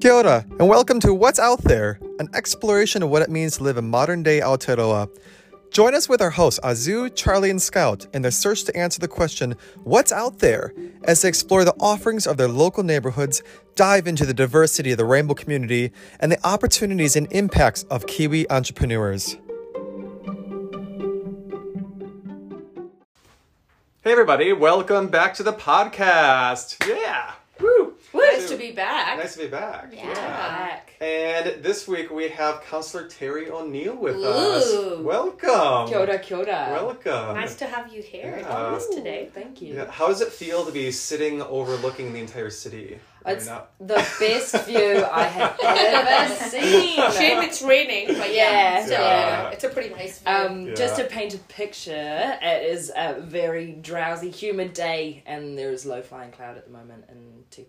Kia ora, and welcome to What's Out There, an exploration of what it means to live in modern day Aotearoa. Join us with our hosts, Azu, Charlie, and Scout, in their search to answer the question, What's out there? as they explore the offerings of their local neighborhoods, dive into the diversity of the rainbow community, and the opportunities and impacts of Kiwi entrepreneurs. Hey, everybody, welcome back to the podcast. Yeah. Woo. Nice to be back. Nice to be back. Yeah. Back. And this week we have Councillor Teri O'Neill with Ooh. us. Welcome. Kia ora, kia ora. Welcome. Nice to have you here Yeah. on this today. Thank you. Yeah, How does it feel to be sitting overlooking the entire city? It's Right now? the best view I have ever seen. Shame it's raining, but Yeah. yeah, still, Yeah. it's a pretty nice view. Um, Yeah. Just to paint a picture, it is a very drowsy, humid day, and there is low flying cloud at the moment in Te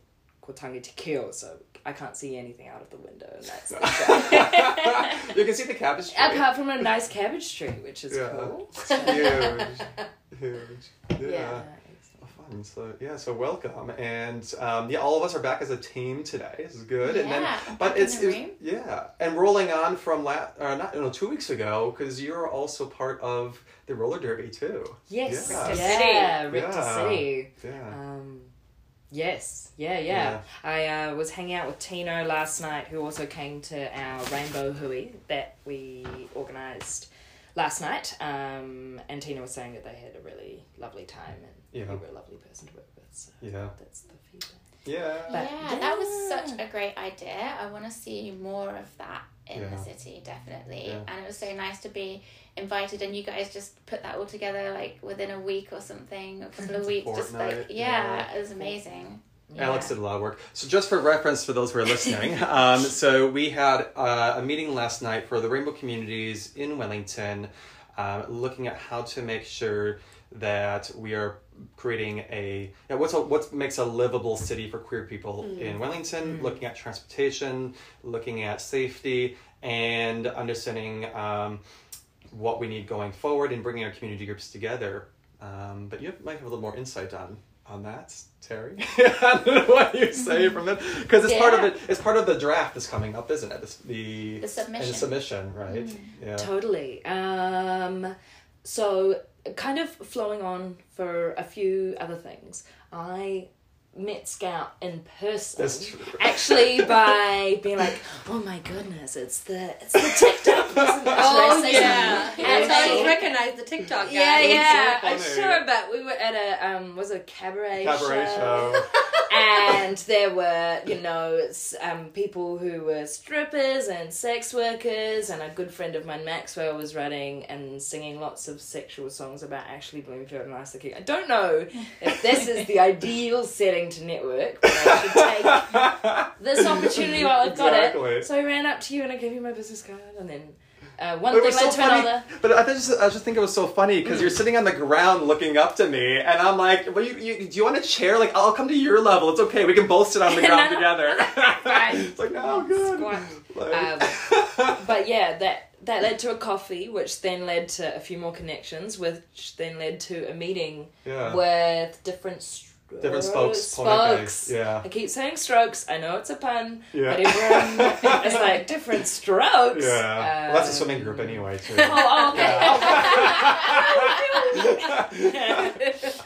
Kotangi Te Keo, so I can't see anything out of the window, and that's you can see the cabbage tree. apart from a nice cabbage tree, which is Yeah. cool. Huge. Huge. Yeah. Yeah. Fun. So yeah, so welcome, and um, yeah, all of us are back as a team today. This is good, and then but it's, the it's yeah, and rolling on from last or not no two weeks ago because you're also part of the roller derby too. Yes. Yeah. Richter Yeah, City. Richter Yeah. City. Yeah. Um, yes, yeah, yeah. I uh, was hanging out with Tino last night, who also came to our Rainbow Hui that we organised last night. Um, and Tina was saying that they had a really lovely time, and Yeah. you were a lovely person to work with. So Yeah. that's the feedback. Yeah. But- yeah, that was such a great idea. I want to see more of that in Yeah. the city, definitely. Yeah. And it was so nice to be invited, and you guys just put that all together like within a week or something, a couple of weeks. Just like, yeah, yeah. it was amazing. Alex did a lot of work. So, just for reference for those who are listening, um, so we had uh, a meeting last night for the Rainbow Communities in Wellington, um, looking at how to make sure that we are creating a yeah, what's a, what makes a livable city for queer people in Wellington. Looking at transportation, looking at safety, and understanding um, what we need going forward and bringing our community groups together. Um, but you might have a little more insight on on that, Teri. I don't know what you say from it because it's part of it. It's part of the draft that's coming up, isn't it? This, the The submission. the submission, right? Yeah. Totally. Um, so, kind of flowing on for a few other things, I met Scout in person. That's true. Actually, by being like, "Oh my goodness, it's the it's the TikTok." isn't it?" Should I Oh yeah, something? I And totally they- recognize the TikTok guy. yeah, yeah. so I'm sure, but we were at a um, was it a cabaret, Cabaret show. and there were you know um, people who were strippers and sex workers and a good friend of mine maxwell was writing and singing lots of sexual songs about ashley bloomfield and Ice king i don't know if this is the ideal setting to network but i should take this opportunity while i've got Exactly. it so i ran up to you and i gave you my business card and then uh, one It thing was so to funny, another but I just I just think it was so funny because you're sitting on the ground looking up to me, and I'm like, "Well, you, you do you want a chair? Like, I'll come to your level. It's okay. We can both sit on the ground no. together." It's like, no, good. Like- but yeah, that that led to a coffee, which then led to a few more connections, which then led to a meeting yeah. with different. Different spokes, spokes. Yeah. I keep saying strokes. I know it's a pun, Yeah. but everyone is like different strokes. Yeah. well, that's a Um, swimming group anyway, too. Oh, okay.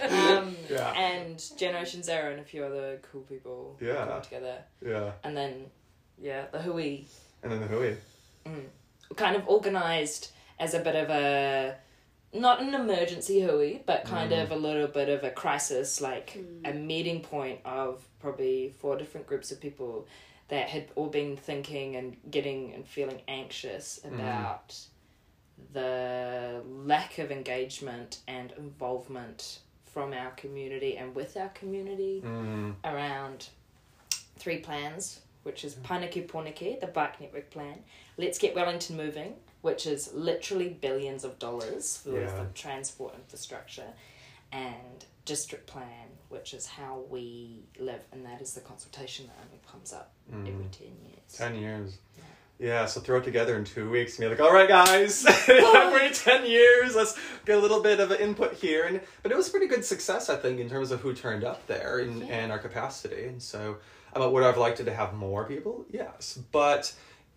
um, Yeah. And Generation Zero and a few other cool people Yeah. together, yeah. and then yeah, the Hui And then the Hui. kind of organized as a bit of a not an emergency hui but kind Mm. of a little bit of a crisis like a meeting point of probably four different groups of people that had all been thinking and getting and feeling anxious Mm. about the lack of engagement and involvement from our community and with our community Mm. around three plans, which is Paneke Pōneke, the bike network plan, Let's Get Wellington Moving, which is literally billions of dollars for Yeah. the transport infrastructure, and District Plan, which is how we live, and that is the consultation that only comes up every 10 years. Ten years. Yeah, so throw it together in two weeks and be like, all right, guys, every 10 years, let's get a little bit of an input here. And But it was pretty good success, I think, in terms of who turned up there and, Yeah. and our capacity. And so, um, would I have liked it to have more people? Yes. But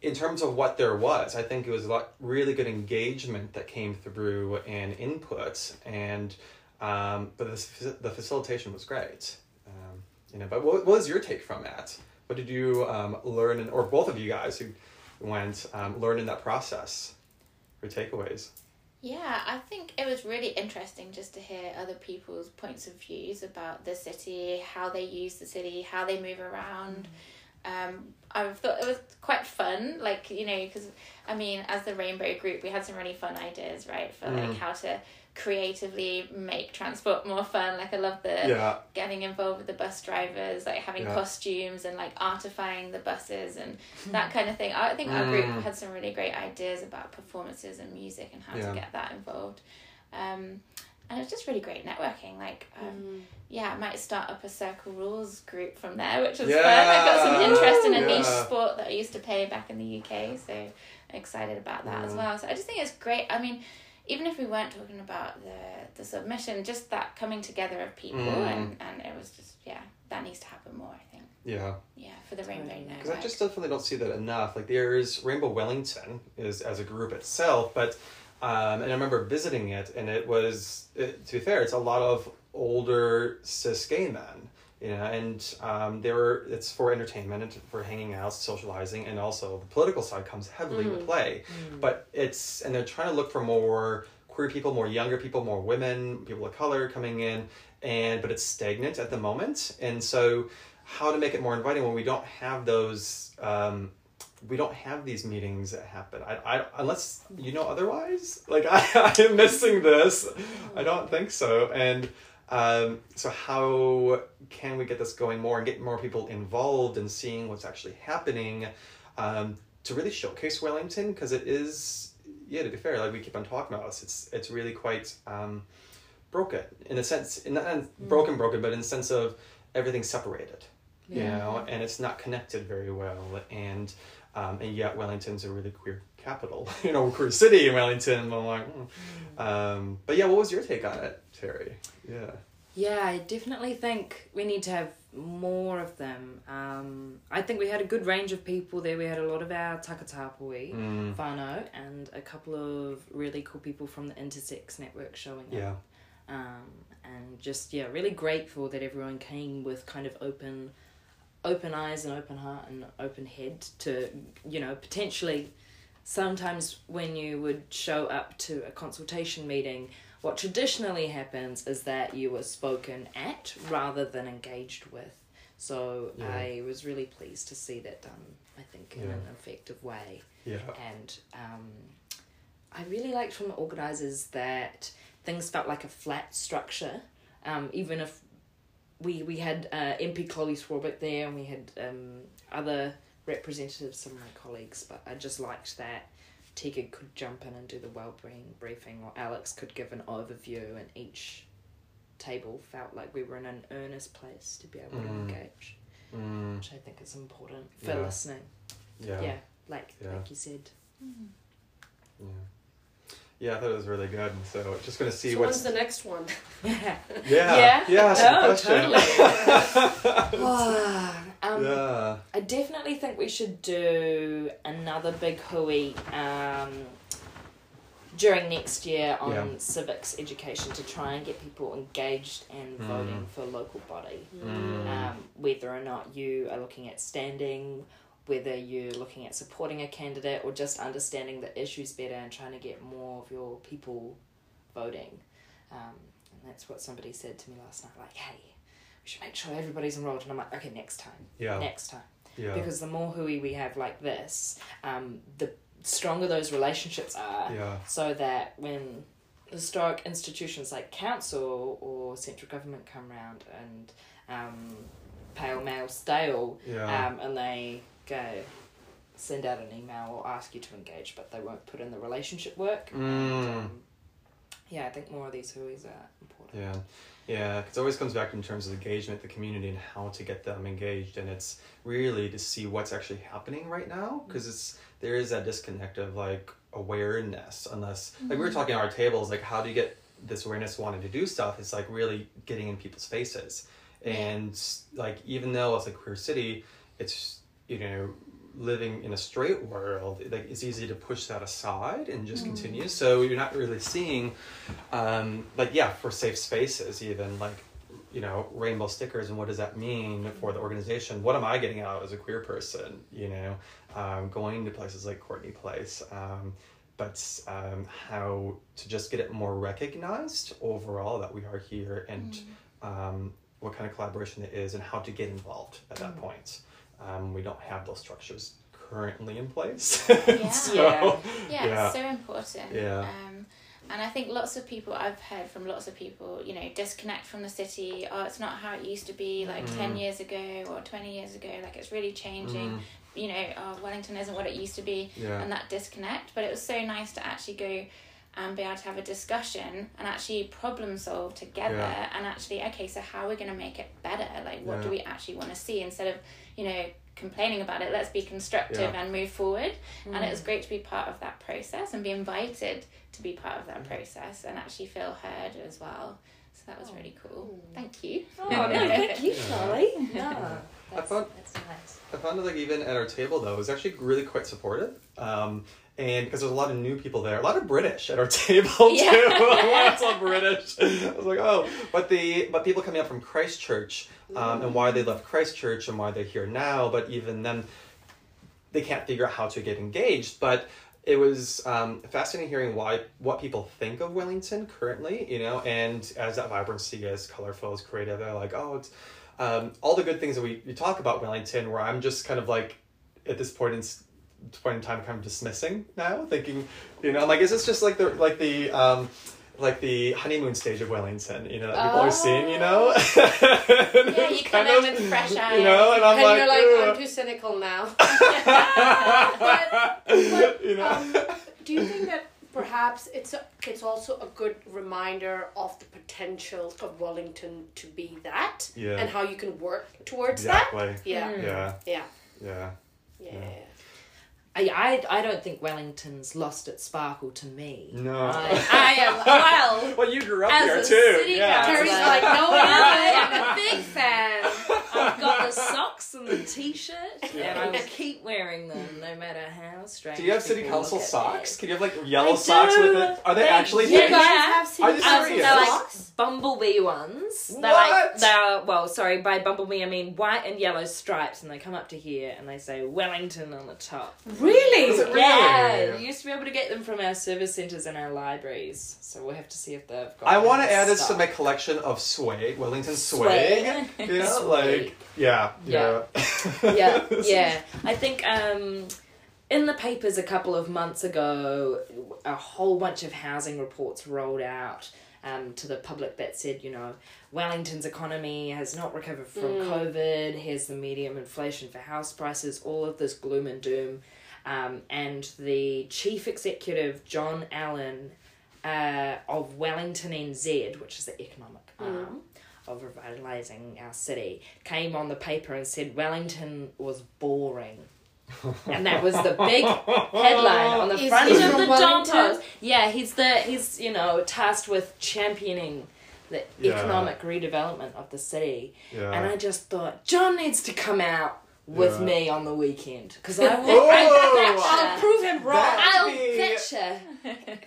in terms of what there was, I think it was a lot really good engagement that came through and input. And, um, but the, the facilitation was great. Um, you know, but what, what was your take from that? What did you um, learn, in, or both of you guys who went um, learn in that process? Your takeaways? Yeah, I think it was really interesting just to hear other people's points of views about the city, how they use the city, how they move around. Um, I thought it was quite fun, like you know, because I mean, as the Rainbow Group, we had some really fun ideas, right, for like Mm. how to creatively make transport more fun. Like I love the Yeah, getting involved with the bus drivers, like having Yeah. costumes and like artifying the buses and that kind of thing. I think our group Mm. had some really great ideas about performances and music and how Yeah. to get that involved. Um, and it's just really great networking. Like, um, yeah, I might start up a Circle Rules group from there, which was fun. I got some interest in a niche sport that I used to play back in the UK, so excited about that as well. So I just think it's great. I mean, even if we weren't talking about the the submission, just that coming together of people, Mm. and and it was just yeah, that needs to happen more. I think yeah. yeah for the Rainbow Network. Because I just definitely don't see that enough. Like there's Rainbow Wellington is as a group itself, but um, and I remember visiting it, and it was it, to be fair, it's a lot of older cis gay men, you know, and um, they were it's for entertainment and for hanging out, socializing, and also the political side comes heavily into play. But it's and they're trying to look for more queer people, more younger people, more women, people of color coming in, and but it's stagnant at the moment, and so how to make it more inviting when we don't have those um, we don't have these meetings that happen. I, I unless you know otherwise? Like I, I am missing this. I don't think so. And um, so how can we get this going more and get more people involved in seeing what's actually happening um, to really showcase wellington? Because it is yeah to be fair like we keep on talking about this it's it's really quite um, broken in a sense in not broken broken but in the sense of everything's separated you know, and it's not connected very well. And um, and yet Wellington's a really queer capital, you know, queer city in Wellington. I'm like, mm. um, but yeah, what was your take on it, Teri? Yeah, Yeah, I definitely think we need to have more of them. Um, I think we had a good range of people there. We had a lot of our takatapui, mm, whānau, and a couple of really cool people from the Intersex Network showing up. yeah, um, and just yeah really grateful that everyone came with kind of open open eyes and open heart and open head to you know potentially sometimes when you would show up to a consultation meeting what traditionally happens is that you were spoken at rather than engaged with so Yeah. i was really pleased to see that done i think in Yeah. an effective way yeah, and um, I really liked from the organisers that things felt like a flat structure. Um, even if we we had uh, MP Chloe Swarbrick there and we had um, other representatives some of my colleagues, but I just liked that Tika could jump in and do the well-being briefing, or Alex could give an overview, and each table felt like we were in an earnest place to be able to Mm. engage, mm, which I think is important for Yeah. listening. yeah, Yeah, like Yeah. like you said. yeah. Yeah, I thought it was really good. And so just going to see so what's when's the next one? Yeah. yeah Yeah? yeah, that's a Oh, um, yeah, I definitely think we should do another big hui um, during next year on Yeah. civics education to try and get people engaged and Mm. voting for local body. Mm. Um, whether or not you are looking at standing, whether you're looking at supporting a candidate or just understanding the issues better and trying to get more of your people voting. Um, and that's what somebody said to me last night like, hey, we should make sure everybody's enrolled. And I'm like, okay, next time, yeah, next time. yeah, Because the more hui we have like this, um, the stronger those relationships are yeah, so that when historic institutions like council or central government come round and um, pale male stale yeah, um, and they go send out an email or ask you to engage but they won't put in the relationship work and, Mm. um, yeah, I think more of these huis are important. Yeah, yeah. 'cause It always comes back in terms of engagement, the community, and how to get them engaged, and it's really to see what's actually happening right now, because it's there is that disconnect of like awareness, unless like we were talking at our tables, like how do you get this awareness wanting to do stuff? It's like really getting in people's faces, and like even though it's a queer city, it's you know living in a straight world like it's easy to push that aside and just continue. So you're not really seeing um like yeah for safe spaces even like you know rainbow stickers and what does that mean for the organization? What am i getting out as a queer person you know? Um, going to places like courtenay place um, but um, how to just get it more recognized overall that we are here and um, what kind of collaboration it is and how to get involved at that point um, we don't have those structures currently in place Yeah. so, Yeah. yeah, Yeah. it's so important. Yeah. Um, and I think lots of people I've heard from lots of people, you know, disconnect from the city. Oh, it's not how it used to be like Mm. ten years ago or twenty years ago. Like it's really changing. Mm, You know, oh, Wellington isn't what it used to be, yeah and that disconnect. But it was so nice to actually go and be able to have a discussion and actually problem solve together Yeah. and actually okay so how are we going to make it better like what do we actually want to see instead of you know complaining about it let's be constructive Yeah. and move forward and Mm. it was great to be part of that process and be invited to be part of that Mm. process and actually feel heard as well so that was really cool thank you Oh, no, thank you, Charlie. No, that's, thought- that's nice. I found it like even at our table though, it was actually really quite supportive. Um, and because there's a lot of new people there, a lot of British at our table Yeah. too. Lots of British. I was like, oh, but the but people coming up from Christchurch um, and why they left Christchurch and why they're here now, but even then, they can't figure out how to get engaged. But it was um, fascinating hearing why what people think of Wellington currently, you know, and as that vibrancy, as colorful, as creative, they're like, oh, it's um, all the good things that we, we talk about Wellington, where I'm just kind of like at this point in point in time, kind of dismissing now, thinking, you know, I'm like, is this just like the like the um, like the honeymoon stage of Wellington, you know, that people are seeing, you know? yeah you come in with fresh eyes you know, and I'm and like, you're like. I'm too cynical now. but you know, Um, do you think that perhaps it's a, it's also a good reminder of the potential of Wellington to be that, Yeah. and how you can work towards that? Yeah, Mm. Yeah, yeah, yeah. yeah. Yeah. I, I, I don't think Wellington's lost its sparkle to me. No. I, I am, well, well, you grew up As here a too. city yeah. councillor- Teri's like, no, I'm a big fan. I've got the socks and the t-shirt, and I will keep wearing them no matter how strange. Do you have city council socks? Can you have like yellow I socks do. with it? Are they They- actually yeah, things? guys have Are you Um, serious? they're like Socks? bumblebee ones. They're like What? they're well, sorry, by bumblebee I mean white and yellow stripes, and they come up to here and they say Wellington on the top. Really? Is it really? Yeah, you used to be able to get them from our service centres and our libraries, so we'll have to see if they've got. I want to add this to my collection of swag, Wellington swag. Swag. You know, Swag. Like yeah, yeah, yeah, yeah. I think um, in the papers a couple of months ago, a whole bunch of housing reports rolled out um, to the public that said, you know, Wellington's economy has not recovered from COVID. Here's the medium inflation for house prices. All of this gloom and doom. Um, and the chief executive, John Allen, uh, of Wellington NZ, which is the economic arm of revitalising our city, came on the paper and said Wellington was boring. and that was the big headline on the Is front he of the Wellington? Yeah, he's the he's you know tasked with championing the Yeah. economic redevelopment of the city. yeah. And I just thought John needs to come out with Yeah. me on the weekend because I will. Oh! I'll prove him wrong. I'll be- betcha.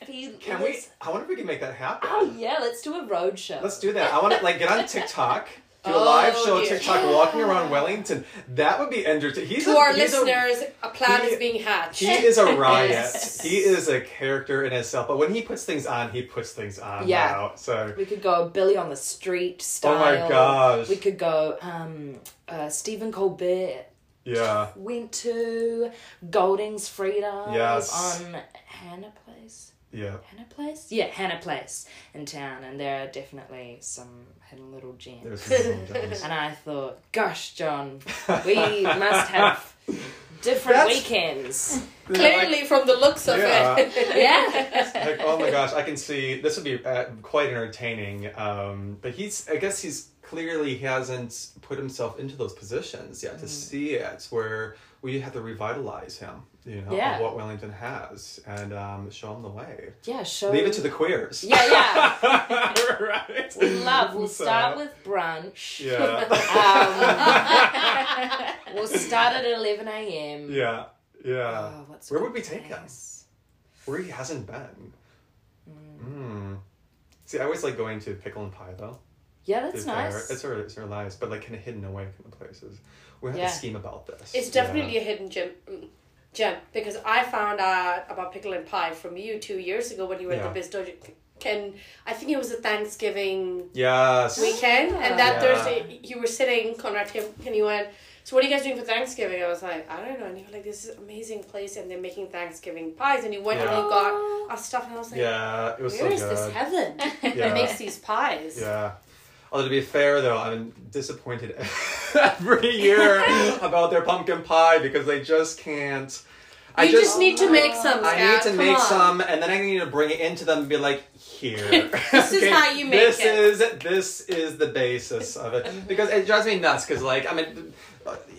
If Can we? I wonder if we can make that happen. Oh yeah, let's do a road show. Let's do that. I want to like get on TikTok, do a Oh, live show on dear. TikTok, walking around Wellington. That would be entertaining. He's to a, our he's listeners, a, plan he- is being hatched. He is a riot. Yes. He is a character in himself. But when he puts things on, he puts things on. Yeah. Wow. So. We could go Billy on the Street style. Oh my gosh. We could go um, uh, Stephen Colbert Yeah. went to Golding's Frida's Yes. on Hannah Place. Yeah. Hannah Place? Yeah, Hannah Place in town, and there are definitely some hidden little gems. There's some gems. And I thought, gosh, John, we must have different That's- weekends. Clearly, from the looks of Yeah. it. Yeah. like, oh my gosh, I can see this would be uh, quite entertaining. Um, but he's, I guess he's clearly he hasn't put himself into those positions yet to Mm. see it where we have to revitalize him, you know, Yeah. of what Wellington has and um, show him the way. Yeah, show. Leave it to the queers. Yeah, yeah. right. Love. We'll So, start with brunch. Yeah. Um, we'll start at 11 a.m. yeah. Yeah. Oh, Where would we take him? place? Where he hasn't been. Mm. See, I always like going to Pickle and Pie though. Yeah, that's nice. It's our, it's our nice, but like kind of hidden away from the places. We have Yeah. to scheme about this. It's definitely a hidden gem, gem because I found out about pickle and pie from you two years ago when you were Yeah. at the Biz Dojo. Can I think it was a Thanksgiving Yes. weekend, and that Yeah. Thursday you were sitting, Conrad, and you went. So what are you guys doing for Thanksgiving? I was like, I don't know. And you were like, this is an amazing place, and they're making Thanksgiving pies. And you went and you got our stuff, and I was like, Yeah, it was where so is good. this heaven Yeah. that makes these pies? Yeah. Although to be fair though, I'm disappointed every year about their pumpkin pie because they just can't. I You just, need to make some. I need to Come make on. some, and then I need to bring it into them and be like, "Here, This is how you make this it." is this is the basis of it." Because it drives me nuts. Because like, I mean,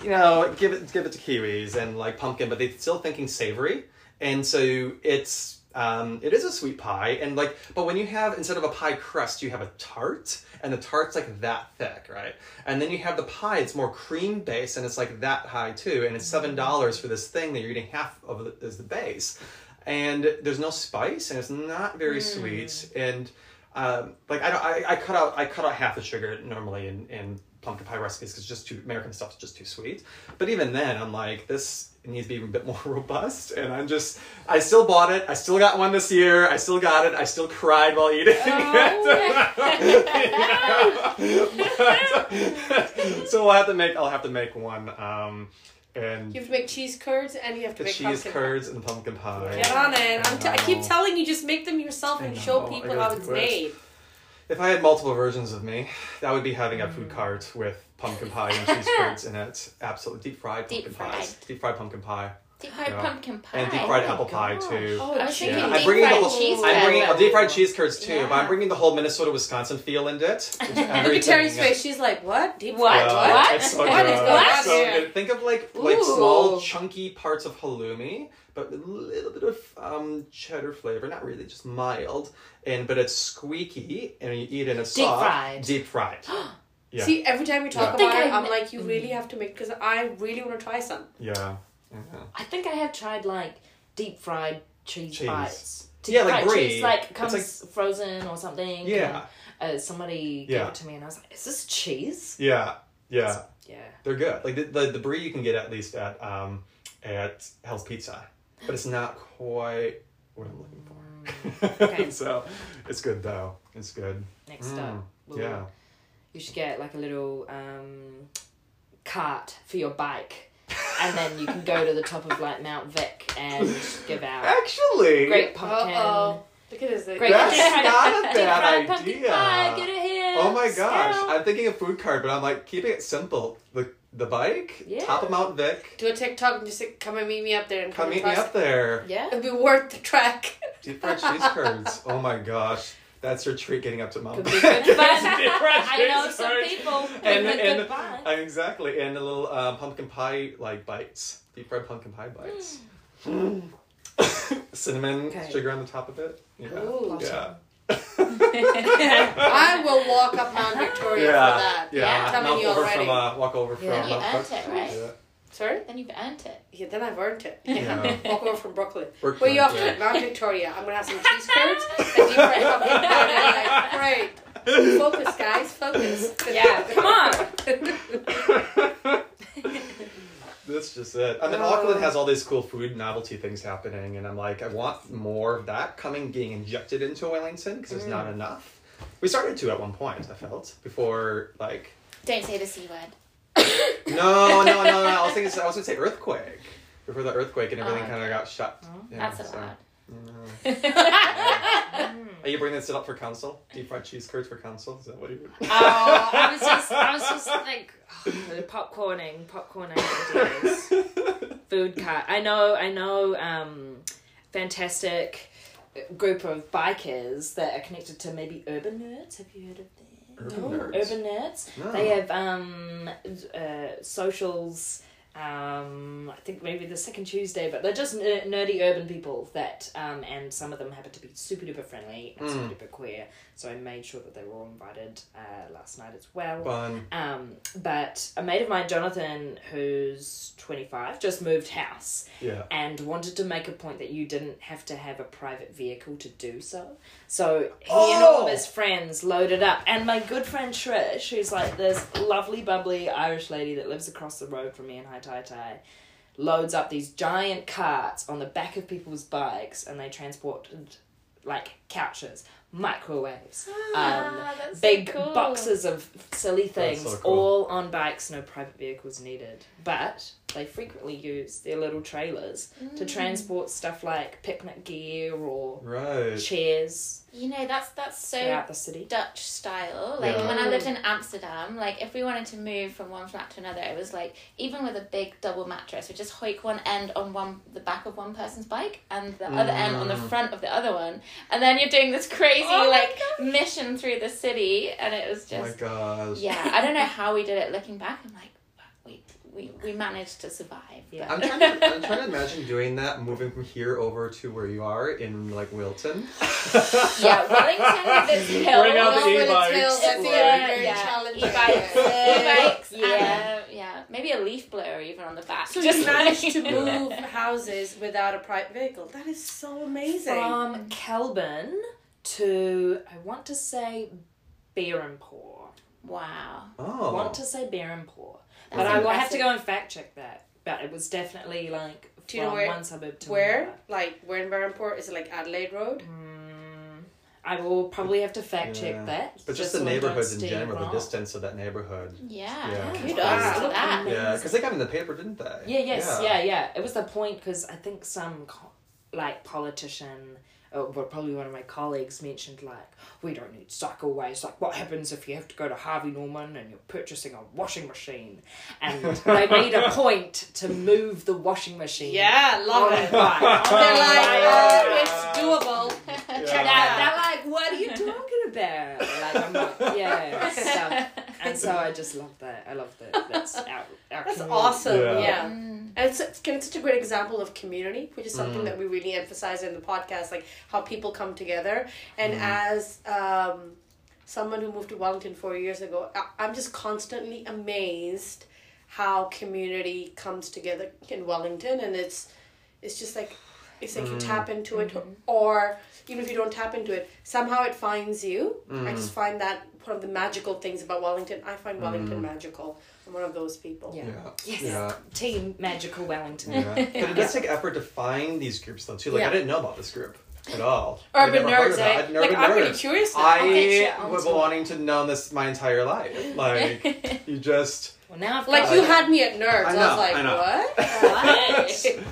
you know, give it give it to kiwis and like pumpkin, but they're still thinking savory, and so it's um, it is a sweet pie, and like, but when you have instead of a pie crust, you have a tart, and the tart's like that thick, right? And then you have the pie; it's more cream based, and it's like that high too, and it's seven dollars for this thing that you're eating half of it as the base, and there's no spice, and it's not very sweet, and um, like I, don't, I I cut out I cut out half the sugar normally in in pumpkin pie recipes because just too American stuff's just too sweet. But even then, I'm like this needs to be a bit more robust, and I'm just I still bought it. I still got one this year. I still got it. I still cried while eating it. so I'll have to make I'll have to make one. Um, and You have to make cheese curds, and you have to the make cheese pumpkin curds and pumpkin pie. pie. Get on it! I'm t- I keep telling you, just make them yourself and show people how it's it. made. If I had multiple versions of me, that would be having a food mm. cart with pumpkin pie and cheese curds in it. Absolutely deep fried Deep pumpkin pies. fried. Deep fried pumpkin pie. Deep fried Yeah. pumpkin pie. And deep fried my apple pie gosh. too. Oh, I was cheese. thinking I'm deep bringing the fried whole- cheese. I'm curd, bringing but- oh, deep fried cheese curds too, but I'm bringing the whole Minnesota Wisconsin feel into it. which Look at Teri's face. She's like, "What? Deep What? Yeah, fried What? It's so What good. is going so good. Think of like like small chunky parts of halloumi, but a little bit of um, cheddar flavor. Not really, just mild. And but it's squeaky, and you eat it and it's Deep soft. fried. Deep fried. Yeah. See, every time we talk Yeah. about it, think I- I'm like, you really have to make because I really want to try some. yeah. Yeah. I think I have tried like deep fried cheese, Cheese. bites. Deep Yeah, like brie. cheese like It's comes frozen or something. Yeah. and, uh, somebody Yeah. gave it to me and I was like, "Is this cheese?" Yeah. Yeah. Yeah. They're good. Like the, the the brie you can get at least at um at Hell's Pizza, but it's not quite what I'm looking for. Mm, Okay. so it's good though. It's good. Next Mm, up, we'll- Yeah. you should get like a little um, cart for your bike, and then you can go to the top of like Mount Vic and give out Actually, great pumpkin. Uh-oh. Look at this. Great That's deep not a bad idea. pie, Get it here. Oh my gosh! Scout. I'm thinking of food cart, but I'm like keeping it simple. The the bike, Yeah. top of Mount Vic. Do a TikTok and just say, come and meet me up there and Come and meet me up there. Yeah. It'd be worth the trek. Deep fried cheese curds. Oh my gosh, that's your treat getting up to Mount Could be Vic. good fun. I know cheese some curds. people. And with a and uh, exactly, and a little uh, pumpkin pie like bites, deep fried pumpkin pie bites. Cinnamon, Okay. sugar on the top of it. Yeah. Ooh. Yeah. I will walk up Mount Victoria for that. Yeah. I'm telling Mount you over already. from uh, walk over from. Yeah. You earned it, right? Yeah. Sorry? Then you've earned it. Yeah, then I've earned it. Yeah. Walk over from Brooklyn. Brooklyn, Where you off to? Mount Victoria. I'm gonna have some cheese curds and deep fried pumpkin pie. Like, great. Focus, guys. Focus. Yeah, come on. That's just it. I mean, Uh. Auckland has all these cool food novelty things happening, and I'm like, I want more of that coming, getting injected into Wellington because there's Mm. not enough. We started to at one point, I felt, before like. Don't say the C word. No, no, no, no. I was thinking, I was gonna say earthquake before the earthquake and everything Oh, kind of got shut. Oh, Yeah, That's so, allowed. Are you bringing this up for council? Deep fried cheese curds for council? Is that what you? Oh, I was just, I was just like, the popcorning, popcorning ideas. Food cart. I know, I know. Um, fantastic group of bikers that are connected to maybe Urban Nerds. Have you heard of them? Urban Nerds. Urban Nerds. They have um, uh, socials. Um, I think maybe the second Tuesday, but they're just ner- nerdy urban people that, um, and some of them happen to be super duper friendly and super duper queer. So I made sure that they were all invited uh, last night as well. Fun. Um, but a mate of mine, Jonathan, who's 25, just moved house Yeah. and wanted to make a point that you didn't have to have a private vehicle to do so. So he and all Oh! of his friends loaded up. And my good friend Trish, who's like this lovely, bubbly Irish lady that lives across the road from me in High Tai Tai, loads up these giant carts on the back of people's bikes and they transported like couches, microwaves, um, Ah, that's so big cool. boxes of silly things, so cool. all on bikes, no private vehicles needed. But they frequently use their little trailers to transport stuff like picnic gear or Right. chairs You know, that's that's so throughout the city. Dutch style. Like Yeah. when I lived in Amsterdam, like if we wanted to move from one flat to another, it was like even with a big double mattress, we just hoik one end on one the back of one person's bike and the other end on the Mm. front of the other one, and then you're doing this crazy Oh my like mission through the city, and it was Oh my just gosh. yeah. I don't know how we did it. Looking back, I'm like, we we, we managed to survive. Yeah. I'm trying, to, I'm trying to imagine doing that, moving from here over to where you are in like Wilton. yeah, Wellington with its hill. Bring out the No, but it's e-bikes. hills, That's Yeah, very, very yeah. challenging. E-bikes, Yeah. e-bikes, Yeah. yeah, yeah, maybe a leaf blower even on the back. So Just you managed to move houses without a private vehicle. That is so amazing. From Kelburn to, I want to say, Berhampore. Wow. I Oh. want to say Berhampore. But That's I will have to go and fact check that. But it was definitely like Do you know from where- one suburb to where? another. Like where in Berhampore? Is it like Adelaide Road? Mm, I will probably have to fact Yeah. check that. But just so the I don't neighborhoods in steer general, the distance of that neighborhood. Yeah. Yeah. Kudos Wow. to that. Yeah, because they got in the paper, didn't they? Yeah, yes, yeah, yeah. It was the point because I think some co- like politician, Oh, or well, probably one of my colleagues mentioned like we don't need cycleways. Like, what happens if you have to go to Harvey Norman and you're purchasing a washing machine? And they made a point to move the washing machine. Yeah, love on it. bike. They're like, oh, it's doable. They're, they're like, what are you talking about? Like, I'm like, yeah. So, and so I just love that. I love that. That's our, our That's community. awesome. Yeah. Yeah. Mm. And it's, it's it's such a great example of community, which is something Mm. that we really emphasize in the podcast, like how people come together. And Mm. as um, someone who moved to Wellington four years ago, I, I'm just constantly amazed how community comes together in Wellington, and it's it's just like it's like you Mm. tap into it, or even if you don't tap into it, somehow it finds you. I Mm. just find that one of the magical things about Wellington. I find Wellington Mm. magical. I'm one of those people. Yeah. Yeah. Yes. Yeah. Team Magical Wellington. Yeah. But it does take effort to find these groups though too. Like Yeah. I didn't know about this group at all. I'd Urban nerds, eh? I'd never Like been I'm really curious now. I'll get you I onto was wanting to know this my entire life. Like you just Well, now I've Like you I- had me at nerds. I I, was like, I know. what? What?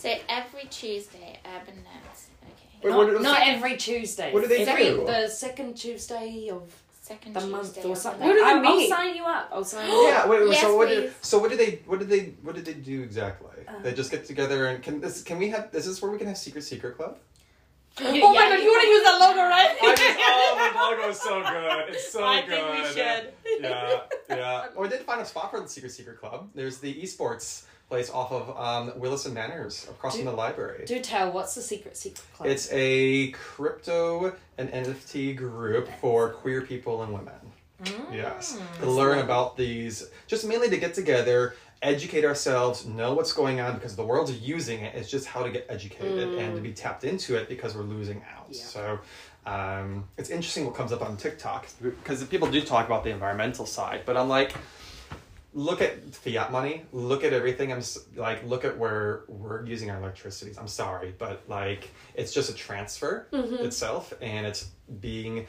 So every Tuesday, Urban Nerds. Okay. Wait, not, did- not second- every Tuesday. what do they every, do? The second Tuesday of Second the Tuesday. month or something. What does it I'll, I'll mean? sign you up. I'll sign you up. Yeah, wait, wait Yes, so what please. did so what did they what did they what did they do exactly? Uh, they just get together and can this can we have is this where we can have secret secret club? oh my god, you want to use that logo, right? I just, oh, the logo is so good. It's so I good. think we should. Yeah, yeah. Or they did find a spot for the Secret Secret Club. There's the esports place off of um, Willis and Manners across from the library. Do tell. What's the secret secret club? It's a crypto and NFT group for queer people and women. Mm. Yes. To learn about these, just mainly to get together, educate ourselves, know what's going on because the world's using it. It's just how to get educated and to be tapped into it because we're losing out. Yeah. So um, it's interesting what comes up on TikTok because people do talk about the environmental side, but I'm like, look at fiat money, look at everything. I'm like, look at where we're using our electricities. I'm sorry, but like, it's just a transfer itself, and it's being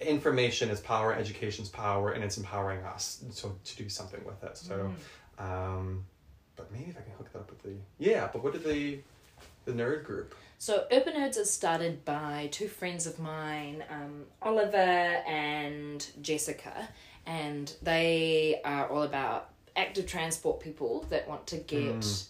information is power, education's power, and it's empowering us so to do something with it. So, um, but maybe if I can hook that up with the yeah. But what did they? the nerd group? So Urban Nerds is started by two friends of mine, um, Oliver and Jessica, and they are all about active transport people that want to get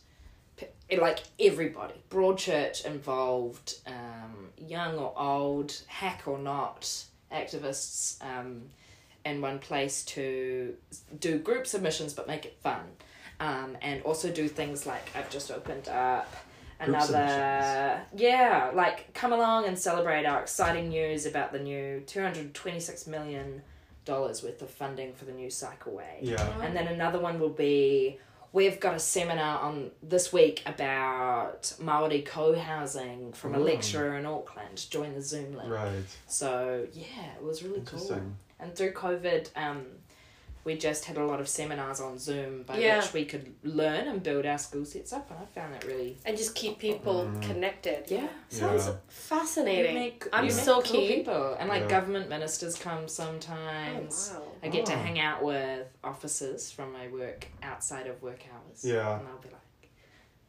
p- like everybody, Broadchurch involved, um, young or old, hack or not, activists um, in one place to do group submissions but make it fun. Um, and also do things like I've just opened up another yeah like come along and celebrate our exciting news about the new 226 million dollars worth of funding for the new cycleway Yeah. and then another one will be we've got a seminar on this week about Maori co-housing from a Mm. lecturer in Auckland. Join the Zoom link. Right. So yeah, it was really cool. And through COVID, um, we just had a lot of seminars on Zoom by Yeah. which we could learn and build our skill sets up, and I found that really and just keep people Mm. connected. yeah. Sounds Yeah. fascinating. You make- I'm you make so cool keen. people, and like Yeah. government ministers come sometimes. Oh, wow. I get to Oh. hang out with officers from my work outside of work hours. Yeah. And I'll be like,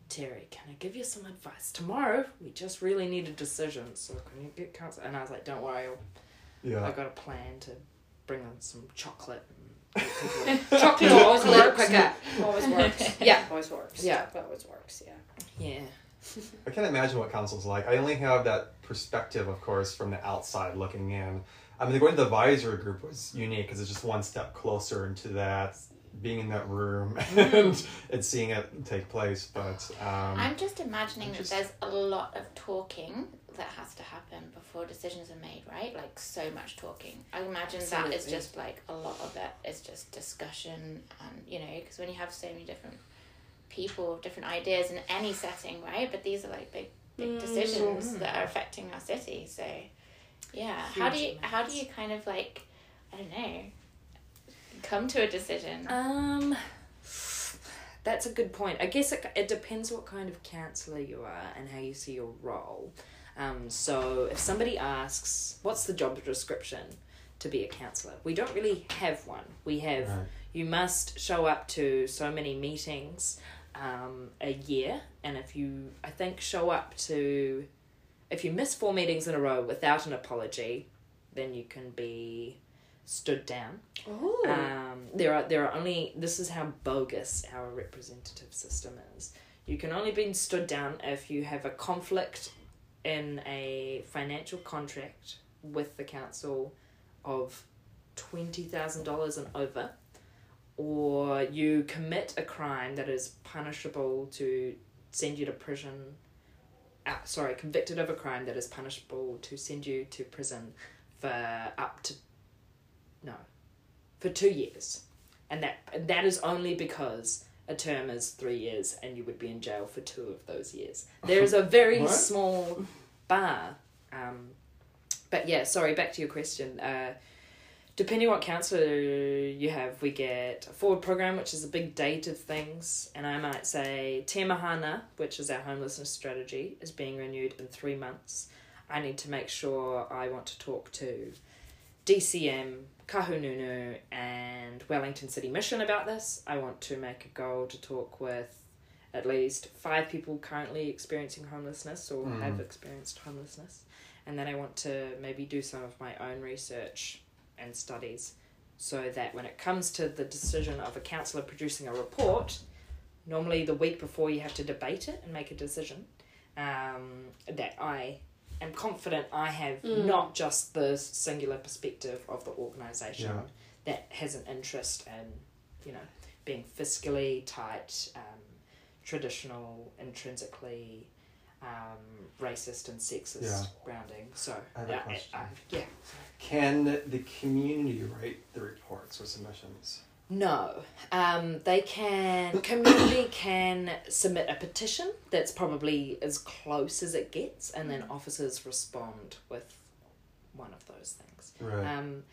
Teri, can I give you some advice? Tomorrow, we just really need a decision, so can you get counsel? And I was like, don't worry, I'll, Yeah. I got a plan to bring them some chocolate. Chocolate Chocolate always a little works. quicker. Always works. Yeah. Always works. Yeah. Chocolate always works, yeah. Yeah. I can't imagine what council's like. I only have that perspective, of course, from the outside looking in. I mean, going to the advisory group was unique because it's just one step closer into that, being in that room and, and seeing it take place. But um, I'm just imagining that Just- there's a lot of talking that has to happen before decisions are made, right? Like so much talking. I imagine that is just like a lot of it is just discussion, and you know, because when you have so many different people, different ideas in any setting, right? But these are like big, big Mm. decisions that are affecting our city. So, yeah, how do you Huge how do you kind of like, I don't know, come to a decision? Um, that's a good point. I guess it, it depends what kind of councillor you are and how you see your role. Um, so if somebody asks, what's the job description to be a councillor? We don't really have one. We have, Right. you must show up to so many meetings um, a year. And if you, I think, show up to, if you miss four meetings in a row without an apology, then you can be stood down. Oh. Um, there are there are only this is how bogus our representative system is. You can only be stood down if you have a conflict in a financial contract with the council of twenty thousand dollars and over, or you commit a crime that is punishable to send you to prison. Uh, sorry, convicted of a crime that is punishable to send you to prison for up to no for two years, and that and that is only because a term is three years, and you would be in jail for two of those years. There is a very small bar, um, but yeah. Sorry, back to your question. Uh, depending what councillor you have, we get a forward program, which is a big date of things, and I might say Te Mahana, which is our homelessness strategy, is being renewed in three months. I need to make sure I want to talk to DCM, Kahungunu, and Wellington City Mission about this. I want to make a goal to talk with at least five people currently experiencing homelessness or Mm. have experienced homelessness. And then I want to maybe do some of my own research and studies so that when it comes to the decision of a counsellor producing a report, normally the week before you have to debate it and make a decision, um, that I am confident I have Mm. not just the singular perspective of the organisation Yeah. that has an interest in, you know, being fiscally tight, um, traditional, intrinsically um, racist and sexist Yeah. grounding. So, I have a question. I- yeah. Can the community write the reports or submissions? No, um, they can. Community can submit a petition that's probably as close as it gets, and then officers respond with one of those things. Right. Um,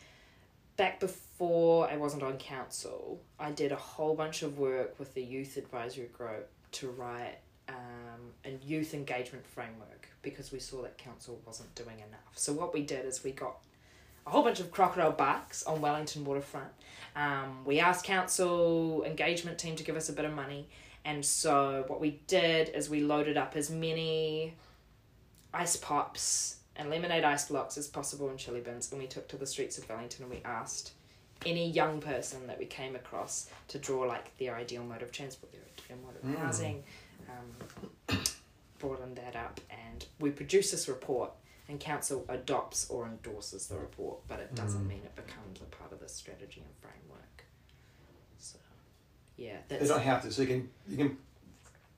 back before I wasn't on council, I did a whole bunch of work with the youth advisory group to write um, a youth engagement framework because we saw that council wasn't doing enough. So what we did is we got a whole bunch of crocodile barks on Wellington waterfront. Um, we asked council engagement team to give us a bit of money, And so what we did is we loaded up as many ice pops and lemonade ice blocks as possible in chili bins, and we took to the streets of Wellington and we asked any young person that we came across to draw like their ideal mode of transport, their ideal mode of Mm. housing. Um, broadened that up, and we produced this report, and council adopts or endorses the report, but it doesn't Mm. mean it becomes a part of the strategy and framework. So, yeah, They don't have to. So you can you can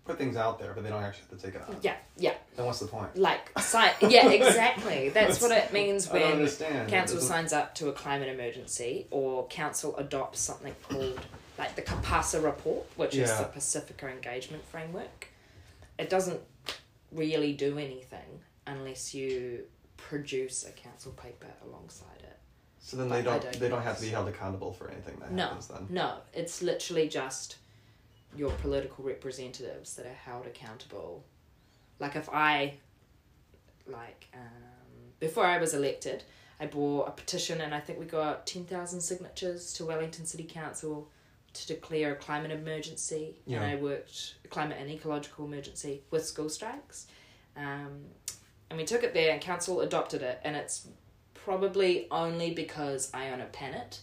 put things out there, but they don't actually have to take it out. yeah, yeah, Then what's the point? like sci- yeah, exactly. That's what it means when council signs up to a climate emergency or council adopts something called like the Kapasa report, which is the Pacifica engagement framework. It doesn't really do anything unless you produce a council paper alongside it. So then But they don't don't they don't have to be held accountable for anything that No. happens then. No, it's literally just your political representatives that are held accountable. Like if I, like, um, before I was elected, I brought a petition and I think we got 10,000 signatures to Wellington City Council to declare a climate emergency. Yeah. And I worked climate and ecological emergency with school strikes. Um, and we took it there and council adopted it and it's probably only because Iona Pannett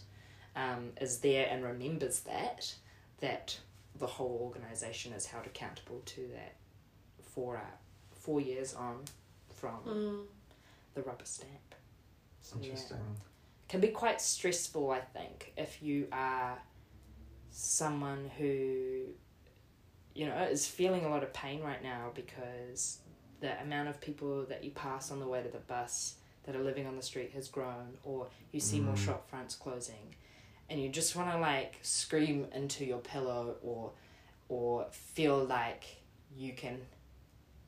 um, is there and remembers that that the whole organisation is held accountable to that for uh, four years on from Mm. the rubber stamp. So, yeah. Interesting. Can be quite stressful, I think, if you are someone who you know is feeling a lot of pain right now because the amount of people that you pass on the way to the bus that are living on the street has grown or you see more Mm. shop fronts closing and you just want to like scream into your pillow or or feel like you can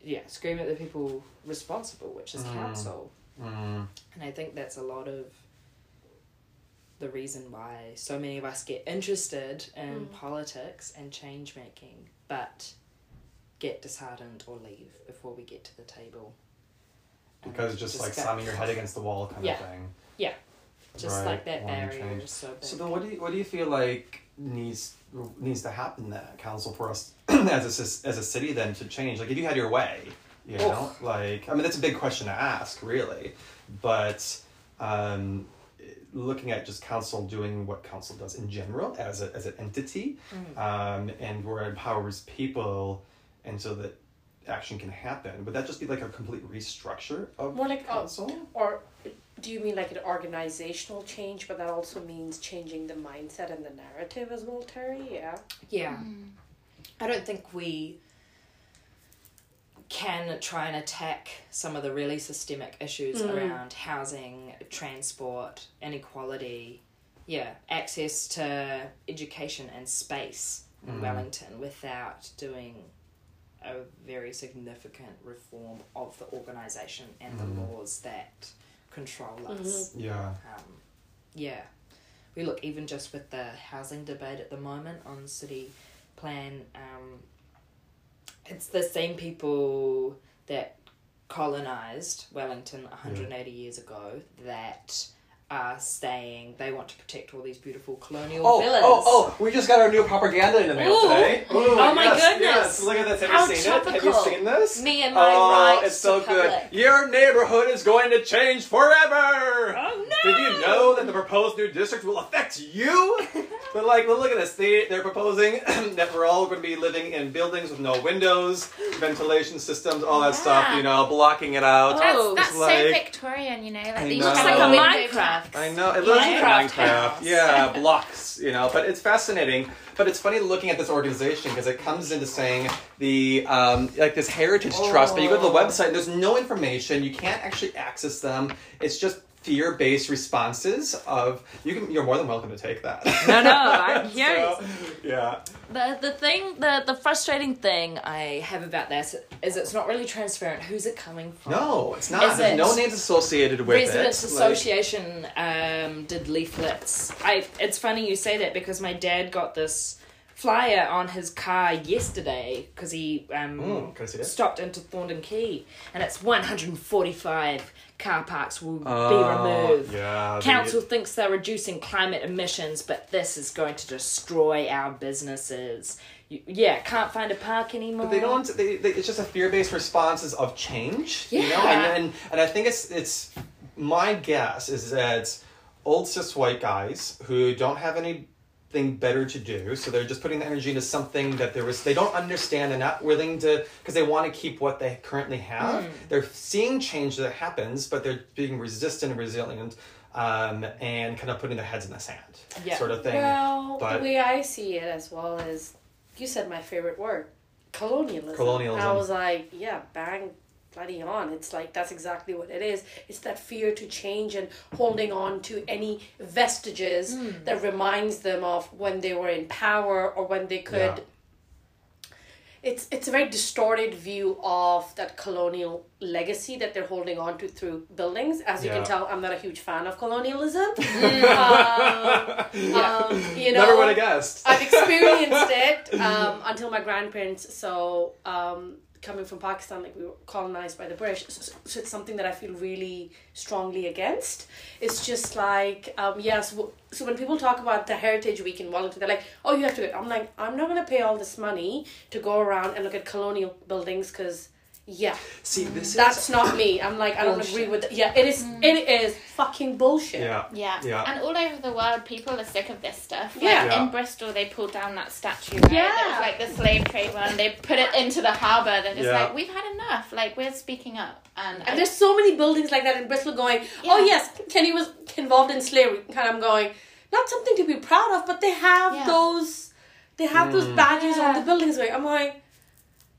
yeah scream at the people responsible which is Mm. council Mm. and I think that's a lot of the reason why so many of us get interested in Mm. politics and change making, but get disheartened or leave before we get to the table. And Because just, like slamming your head against the wall kind Yeah. of thing. Yeah. Just right, like that wanting barrier change. is so big. So then, what do you what do you feel like needs needs to happen that council for us as a as a city then to change? Like if you had your way, you know, like I mean that's a big question to ask, really, but um, looking at just council doing what council does in general as a as an entity, Mhm. um, and where it empowers people, and so that action can happen. Would that just be like a complete restructure of More like, oh, council? or do you mean like an organizational change, but that also means changing the mindset and the narrative as well, Teri? Yeah. yeah, I don't think we can try and attack some of the really systemic issues Mm. around housing, transport, inequality, yeah, access to education and space in Mm. Wellington without doing a very significant reform of the organisation and the Mm. laws that control us. Yeah. Um, yeah, we look even just with the housing debate at the moment on city plan. Um, it's the same people that colonized Wellington 180 years ago that are saying they want to protect all these beautiful colonial Oh, villas. oh, oh! We just got our new propaganda in the mail Ooh. today. Oh my yes, goodness. Yes. Look at this. Have How you seen it? Have you seen this? Me and my oh, rights it's so to good. public. Your neighborhood is going to change forever. Oh no! Did you know that the proposed new district will affect you? but like, look at this. They they're proposing that we're all going to be living in buildings with no windows, ventilation systems, all that stuff. You know, blocking it out. That's, Oh, that's it's so like- Victorian, you know. Like these know. kind Looks like of a window Minecraft. I know it looks like Minecraft Minecraft. Yeah, blocks, you know. But it's fascinating. But it's funny looking at this organization because it comes into saying the um, like this heritage trust. But you go to the Oh. website, and there's no information. You can't actually access them. It's just fear-based responses of you can. You're more than welcome to take that. No, no, I'm curious. So, yeah. The the thing the the frustrating thing I have about this is it's not really transparent who's it coming from. No, it's not. Is There's it no names associated with Residents it. Like- Association um, did leaflets. I it's funny you say that because my dad got this flyer on his car yesterday because he um, Mm, can I see that? stopped into Thorndon Quay, and it's 145 car parks will Oh, be removed. Yeah. the- Council thinks they're reducing climate emissions, but this is going to destroy our businesses. You, yeah, can't find a park anymore. But they don't. They, they, it's just a fear-based responses of change. You know, Yeah. and, and and I think it's it's my guess is that old cis white guys who don't have anything better to do, so they're just putting the energy into something that there was they don't understand and not willing to because they want to keep what they currently have. They're seeing change that happens, but they're being resistant and resilient. Um, and kind of putting their heads in the sand, Yeah. sort of thing. Well, but the way I see it as well is, you said my favorite word, colonialism. Colonialism. I was like, yeah, bang, bloody on. It's like that's exactly what it is. It's that fear to change and holding on to any vestiges that reminds them of when they were in power or when they could. Yeah. It's it's a very distorted view of that colonial legacy that they're holding on to through buildings. As you Yeah. can tell, I'm not a huge fan of colonialism. um, um, you know, Never would have guessed. I've experienced it um, until my grandparents. So um, coming from Pakistan, like we were colonized by the British, so, so it's something that I feel really strongly against. It's just like um, yes. w- So when people talk about the Heritage Week in Wellington, they're like, "Oh, you have to." go." I'm like, I'm not gonna pay all this money to go around and look at colonial buildings because. Yeah, See, this that's is not me. I'm like I don't agree with. It. Yeah, it is. Mm. It is fucking bullshit. yeah. Yeah. Yeah. And all over the world, people are sick of this stuff. Like Yeah. Yeah. in Bristol, they pulled down that statue. Right? Yeah. That was like the slave trade one. They put it into the harbour. They're just Yeah. like, we've had enough. Like, we're speaking up. And, And there's so many buildings like that in Bristol going, Yeah. oh yes, Kenny was involved in slavery. Kind of going, not something to be proud of, but they have Yeah. those, they have those mm. badges on the buildings. Going, I'm like,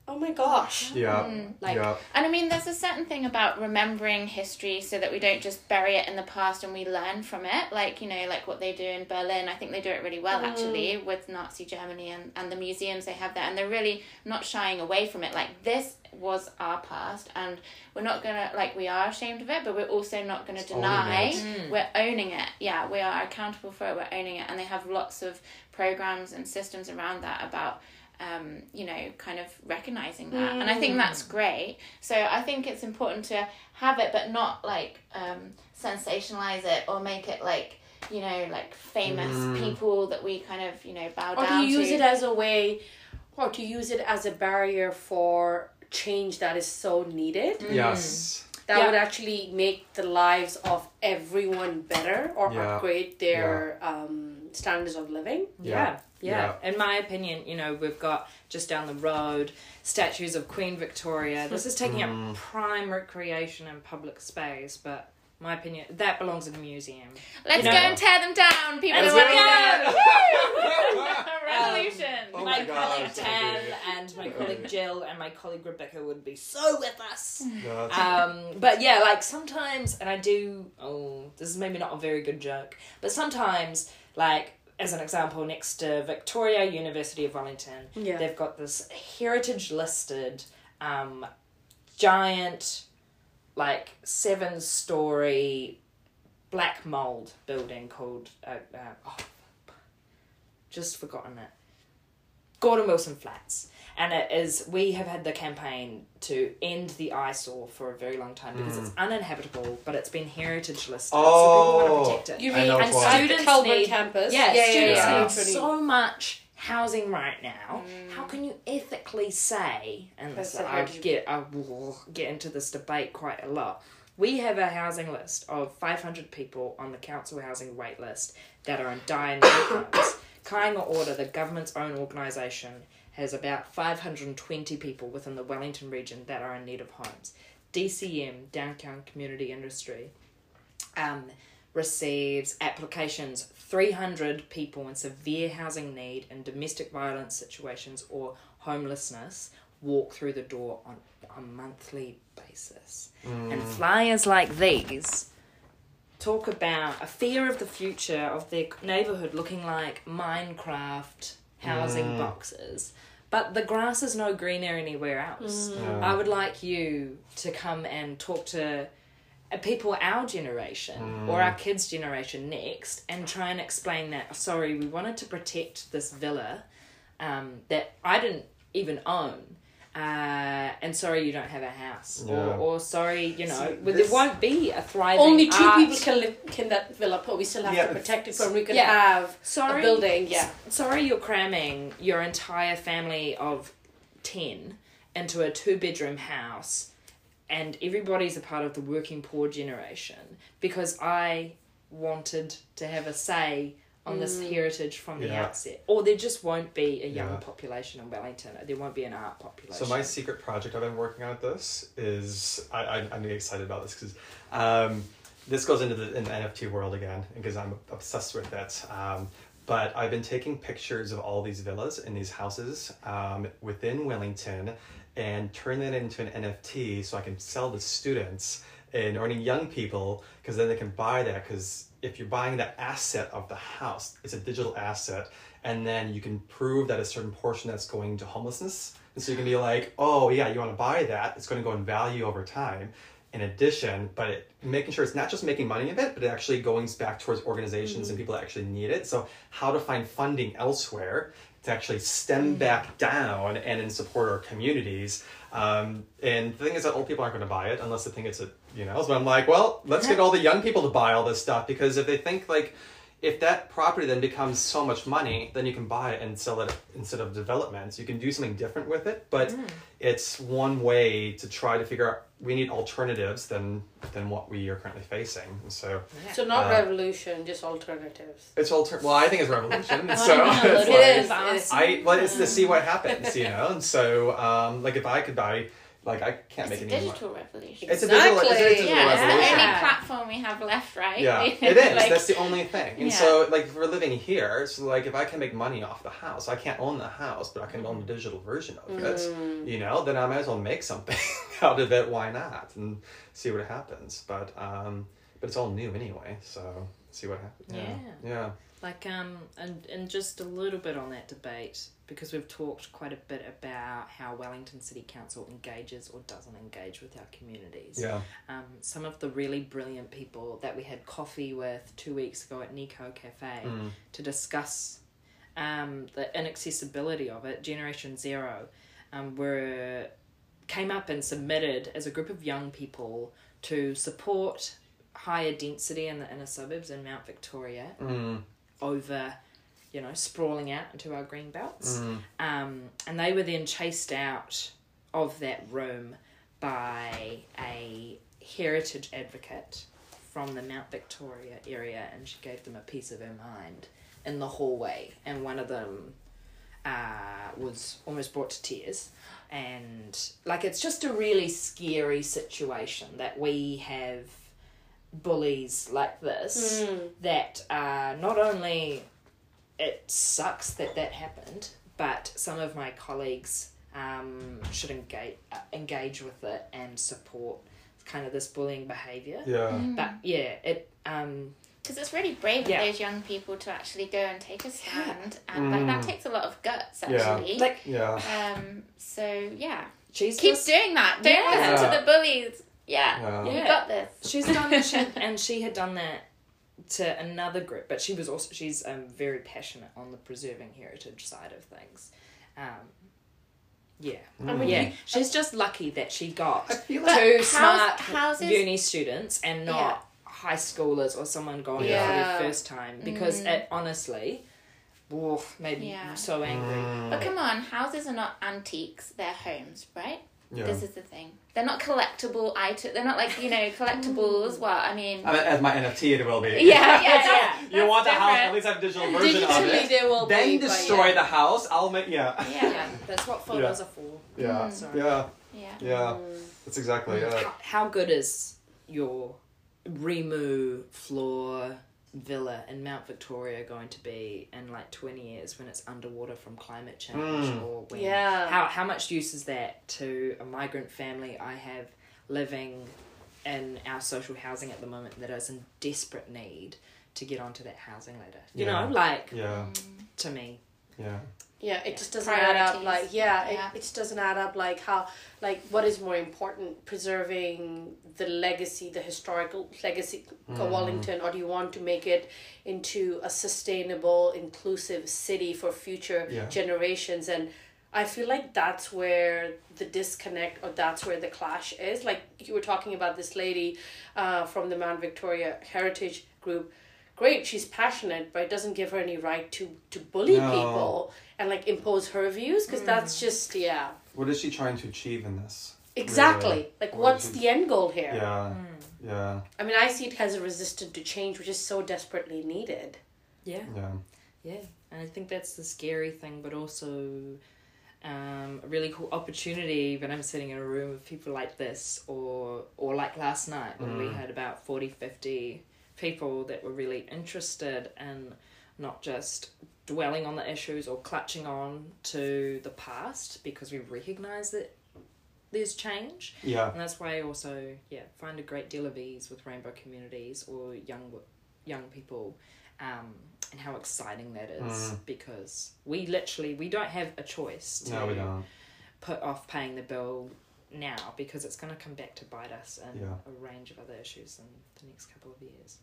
oh my gosh. Yeah. Hmm. Like- yeah. And I mean, there's a certain thing about remembering history so that we don't just bury it in the past and we learn from it. Like, you know, like what they do in Berlin. I think they do it really well, actually, mm. with Nazi Germany and, and the museums they have there. And they're really not shying away from it. Like, this was our past, and we're not gonna, like, we are ashamed of it, but we're also not gonna owning deny. it. Mm. We're owning it. Yeah, we are accountable for it. We're owning it. And they have lots of programs and systems around that about um, you know, kind of recognizing that. And I think that's great. So I think it's important to have it, but not like um, sensationalize it or make it like, you know, like famous people that we kind of, you know, bow Or down to use to. it as a way, or to use it as a barrier for change that is so needed. Yes. That Yeah. would actually make the lives of everyone better or Yeah. upgrade their um, standards of living. Yeah, yeah, Yeah. In my opinion, you know, we've got just down the road statues of Queen Victoria. This is taking Mm. up prime recreation and public space, but my opinion, that belongs in a museum. Let's you go and tear them down. People Let's are running go! down. Revolution. Oh my my gosh, colleague that's Tan okay. and my colleague Jill and my colleague Rebecca would be so with us. Yeah, Um, but yeah, like sometimes, and I do. Oh, this is maybe not a very good joke, but sometimes, like as an example, next to Victoria University of Wellington, Yeah. they've got this heritage listed, um, giant, like seven story, black mold building called. Uh, uh, oh, just forgotten it. Gordon Wilson Flats. And it is, we have had the campaign to end the eyesore for a very long time because it's hmm. uninhabitable, but it's been heritage listed. So people Oh. want to protect it. You mean and why. students Kelburn need, campus? Yeah, yeah, students yeah. need so much housing right now. Hmm. How can you ethically say, and That's this, a I heritage- get, I will get into this debate quite a lot. We have a housing list of 500 people on the council housing wait list that are in dire need of homes. Kainga Ora, the government's own organisation, has about 520 people within the Wellington region that are in need of homes. DCM, Downtown Community Ministry, um, receives applications 300 people in severe housing need and domestic violence situations or homelessness walk through the door on a monthly basis and flyers like these talk about a fear of the future of their neighborhood looking like minecraft housing boxes but the grass is no greener anywhere else Yeah. I would like you to come and talk to uh, people our generation or our kids' generation next and try and explain that. Sorry, we wanted to protect this villa um, that I didn't even own. Uh, and sorry you don't have a house, Yeah. or, or sorry you know See, well, there won't be a thriving. Only two art- people can live in that villa, but we still have Yeah, to protect it from. We could Yeah. have Sorry, a building. Yeah. sorry you're cramming your entire family of 10 into a two bedroom house and everybody's a part of the working poor generation because I wanted to have a say on this heritage from the Yeah. outset. Or there just won't be a young Yeah. population in Wellington. There won't be an art population. So my secret project I've been working on with this is I, I I'm excited about this because um, this goes into the, in the NFT world again because I'm obsessed with it. Um, but I've been taking pictures of all these villas and these houses um, within Wellington and turn that into an NFT so I can sell to students and earning young people because then they can buy that because if you're buying the asset of the house, it's a digital asset, and then you can prove that a certain portion that's going to homelessness. And so you can be like, oh yeah, you want to buy that, it's going to go in value over time. In addition, but it, making sure it's not just making money of it, but it actually going back towards organizations and mm-hmm. people that actually need it. So how to find funding elsewhere to actually stem back down and in support our communities. Um, and the thing is that old people aren't going to buy it unless they think it's a you know. So I'm like, well, let's get all the young people to buy all this stuff because if they think like, if that property then becomes so much money, then you can buy it and sell it instead of developments. You can do something different with it, but it's one way to try to figure out. We need alternatives than than what we are currently facing. So So not Uh, revolution, just alternatives. it's alter. Well, I think it's revolution. Oh, so no, it's like- It it is. I well, it's to see what happens, you know. And so, um, like, if I could buy, like, I can't It's a make any money. digital revolution. It's a digital, it's a Exactly. digital yeah, it's the revolution. only Yeah. platform we have left, right? Yeah, it is. Like, That's the only thing. And Yeah. so, like, we're living here, so like, if I can make money off the house, I can't own the house, but I can own the digital version of it. Mm. You know, then I might as well make something out of it. Why not? And see what happens. But um, but it's all new anyway, so see what happens. Yeah. Yeah. Like um and and just a little bit on that debate because we've talked quite a bit about how Wellington City Council engages or doesn't engage with our communities. Yeah. Um, some of the really brilliant people that we had coffee with two weeks ago at Nico Cafe Mm. to discuss um, the inaccessibility of it, Generation Zero, um, were came up and submitted as a group of young people to support higher density in the inner suburbs in Mount Victoria Mm. over, you know, sprawling out into our green belts. Mm. Um, and they were then chased out of that room by a heritage advocate from the Mount Victoria area, and she gave them a piece of her mind in the hallway. And one of them uh, was almost brought to tears. And like, it's just a really scary situation that we have bullies like this Mm. that are not only it sucks that that happened, but some of my colleagues um, should engage uh, engage with it and support kind of this bullying behavior. Yeah. But yeah, it um, Because it's really brave Yeah. of those young people to actually go and take a stand, and Mm. like that takes a lot of guts, Yeah. actually. like Yeah. um. So yeah, she's keep just- doing that. Don't Yeah. listen to the bullies. Yeah, Yeah. you got this. she's done she, and she had done that to another group but she was also she's um, very passionate on the preserving heritage side of things um, yeah I mean, yeah you- she's just lucky that she got I feel But two house- smart houses- uni students and not high schoolers or someone going Yeah. for their first time because it honestly oh, made me Yeah. so angry Mm. But come on, houses are not antiques; they're homes, right? Yeah. This is the thing. They're not collectible items. They're not like you know collectibles. Well, I mean, I mean, as my NFT, it will be. yeah, yeah, Yeah. yeah. you want the house? At least have a digital version of it. there will Then be. destroy yeah. the house. I'll make yeah. Yeah, yeah that's what photos Yeah. are for Yeah. Sorry. Yeah. yeah. Yeah. That's exactly mm. it. how, how good is your Rimu floor villa in Mount Victoria going to be in like 20 years when it's underwater from climate change Mm. or when Yeah. how how much use is that to a migrant family I have living in our social housing at the moment that is in desperate need to get onto that housing ladder you Yeah. know like Yeah. to me Yeah. Yeah, it just doesn't add up. Like, yeah, Yeah. It, it just doesn't add up. Like how, like what is more important, preserving the legacy, the historical legacy of Wellington, or do you want to make it into a sustainable, inclusive city for future Yeah. generations? And I feel like that's where the disconnect, or that's where the clash is. Like you were talking about this lady, uh, from the Mount Victoria Heritage Group. Great, she's passionate, but it doesn't give her any right to to bully No. people and like impose her views because that's just yeah What is she trying to achieve in this? exactly Really? like What what's is- the end goal here Yeah, yeah, i mean i see it as a resistance to change which is so desperately needed Yeah. yeah. Yeah, and I think that's the scary thing, but also um, a really cool opportunity when I'm sitting in a room with people like this, or or like last night when we Mm. had about 40, 50 people that were really interested in not just dwelling on the issues or clutching on to the past because we recognise that there's change. Yeah, And that's why I also yeah find a great deal of ease with rainbow communities or young young people, um, and how exciting that is Mm. because we literally we don't have a choice to no, we don't. put off paying the bill now because it's going to come back to bite us in Yeah. a range of other issues in the next couple of years.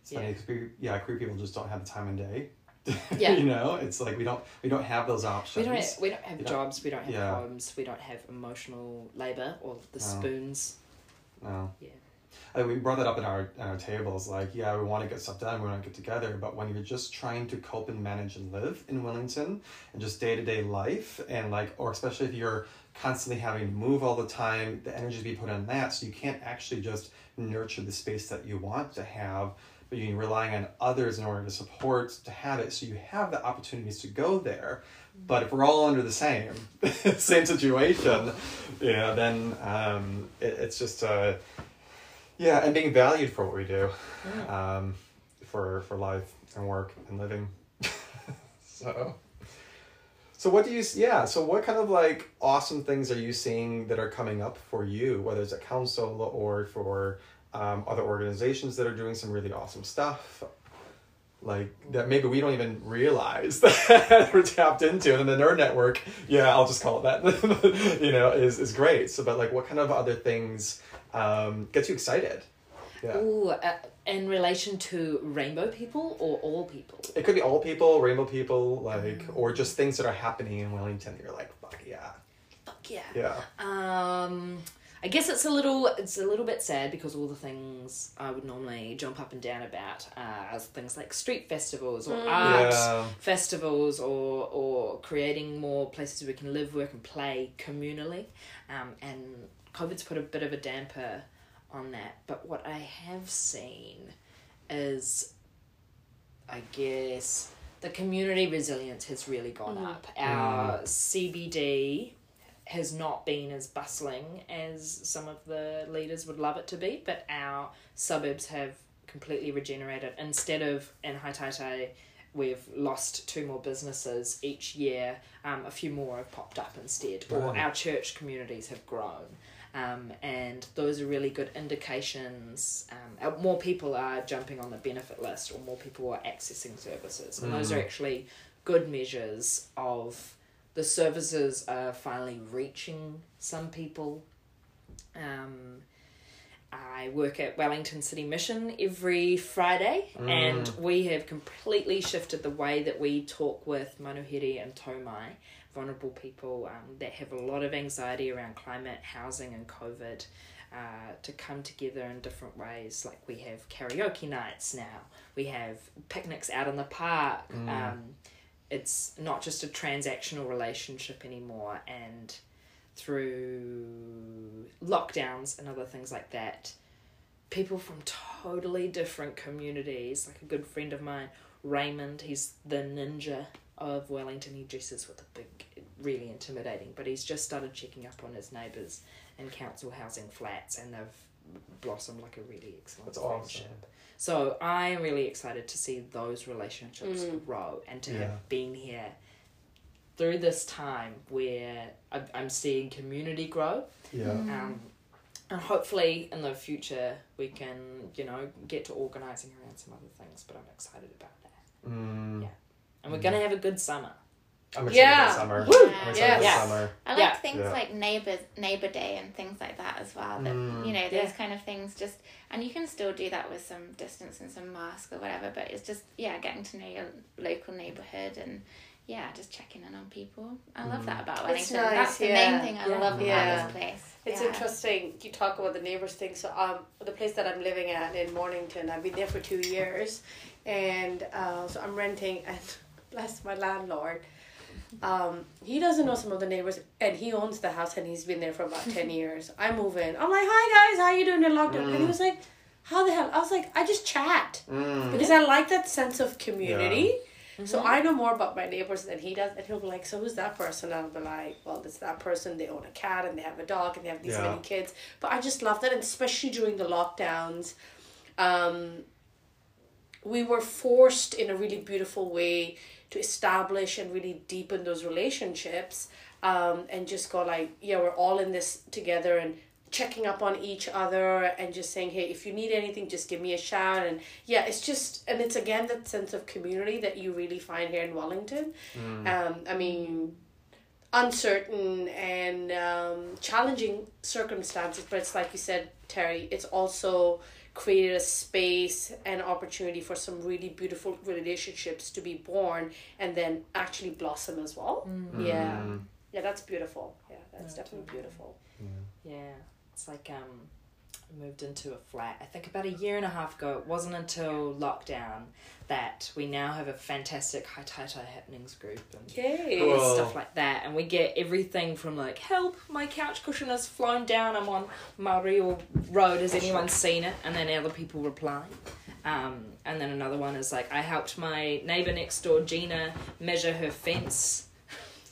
It's funny 'cause we, yeah, queer people just don't have the time and day. Yeah. you know, it's like we don't we don't have those options. We don't we don't have You don't- jobs, we don't have yeah. homes, we don't have emotional labor or the No. spoons. No. Yeah. I mean, we brought that up in our in our tables. Like, yeah, we want to get stuff done. We want to get together. But when you're just trying to cope and manage and live in Wellington and just day to day life, and like, or especially if you're constantly having to move all the time, the energy to be put on that, so you can't actually just nurture the space that you want to have. But you're relying on others in order to support to have it, so you have the opportunities to go there. But if we're all under the same same situation, yeah, then um, it, it's just uh, yeah, and being valued for what we do, um, for for life and work and living. so, so what do you? Yeah. So what kind of like awesome things are you seeing that are coming up for you, whether it's at council or for um, other organizations that are doing some really awesome stuff, like that maybe we don't even realize that we're tapped into, and then nerd network, yeah, I'll just call it that, you know, is is great. So, but like, what kind of other things um, gets you excited? Yeah. Ooh, uh, in relation to rainbow people or all people? It could be all people, rainbow people, like, or just things that are happening in Wellington. that You're like, fuck yeah, Fuck yeah. yeah, Um, I guess it's a little it's a little bit sad because all the things I would normally jump up and down about are things like street festivals or mm. art yeah, festivals or or creating more places where we can live, work, and play communally. Um, and COVID's put a bit of a damper on that. But what I have seen is, I guess, the community resilience has really gone mm. up. Our mm. CBD has not been as bustling as some of the leaders would love it to be, but our suburbs have completely regenerated. Instead of in Hataitai, we've lost two more businesses each year, um, a few more have popped up instead, or our church communities have grown. Um, and those are really good indications. Um, uh, more people are jumping on the benefit list, or more people are accessing services, and those are actually good measures of the services are finally reaching some people. Um, I work at Wellington City Mission every Friday, and we have completely shifted the way that we talk with Manuhiri and Tomai, vulnerable people um, that have a lot of anxiety around climate, housing, and COVID. Uh, to come together in different ways. Like we have karaoke nights now, we have picnics out in the park. Um, it's not just a transactional relationship anymore, and through lockdowns and other things like that, people from totally different communities, like a good friend of mine, Raymond, he's the ninja of Wellington. He dresses with a big, really intimidating, but he's just started checking up on his neighbours in council housing flats, and they've blossomed like a really excellent That's awesome. Friendship. So I am really excited to see those relationships grow and to Yeah. have been here through this time where I'm I'm seeing community grow. yeah, Um, and hopefully in the future we can, you know, get to organising around some other things, but I'm excited about that. mm, Yeah. And we're going to have a good summer. I'm excited Yeah. for summer. Woo! I'm excited Yes. for Yes. summer. I like Yeah. things Yeah. like neighbors neighbor day and things like that as well. That Mm. you know those Yeah. kind of things just and you can still do that with some distance and some mask or whatever. But it's just yeah, getting to know your local neighborhood and yeah, just checking in on people. I love Mm. that about It's Wellington. nice, That's the main thing I Yeah. love about Yeah. this place. It's Yeah. interesting you talk about the neighbors thing. So um, the place that I'm living at in Mornington, I've been there for two years, and uh, so I'm renting. And bless my landlord, um, he doesn't know some of the neighbors, and he owns the house, and he's been there for about ten years. I move in. I'm like, "Hi guys, how you doing in lockdown?" And he was like, "How the hell?" I was like, "I just chat." Mm. because I like that sense of community. So I know more about my neighbors than he does, and he'll be like, "So who's that person?" And I'll be like, "Well, it's that person. They own a cat and they have a dog and they have these Yeah. many kids." But I just love that, and especially during the lockdowns, um, we were forced in a really beautiful way to establish and really deepen those relationships, um, and just go like, "Yeah, we're all in this together," and checking up on each other and just saying hey if you need anything just give me a shout. And yeah it's just and it's again that sense of community that you really find here in wellington. Um, i mean uncertain and um, challenging circumstances but it's like you said teri it's also created a space and opportunity for some really beautiful relationships to be born and then actually blossom as well. Yeah Mm. yeah. That's beautiful. Yeah that's Yeah, definitely beautiful. Yeah, it's like um, I moved into a flat. I think about a year and a half ago. It wasn't until lockdown that we now have a fantastic Hataitai happenings group and okay Cool. stuff like that. And we get everything from like, help, my couch cushion has flown down. I'm on Mario Road. Has anyone seen it? And then other people reply. Um, and then another one is like, I helped my neighbor next door, Gina, measure her fence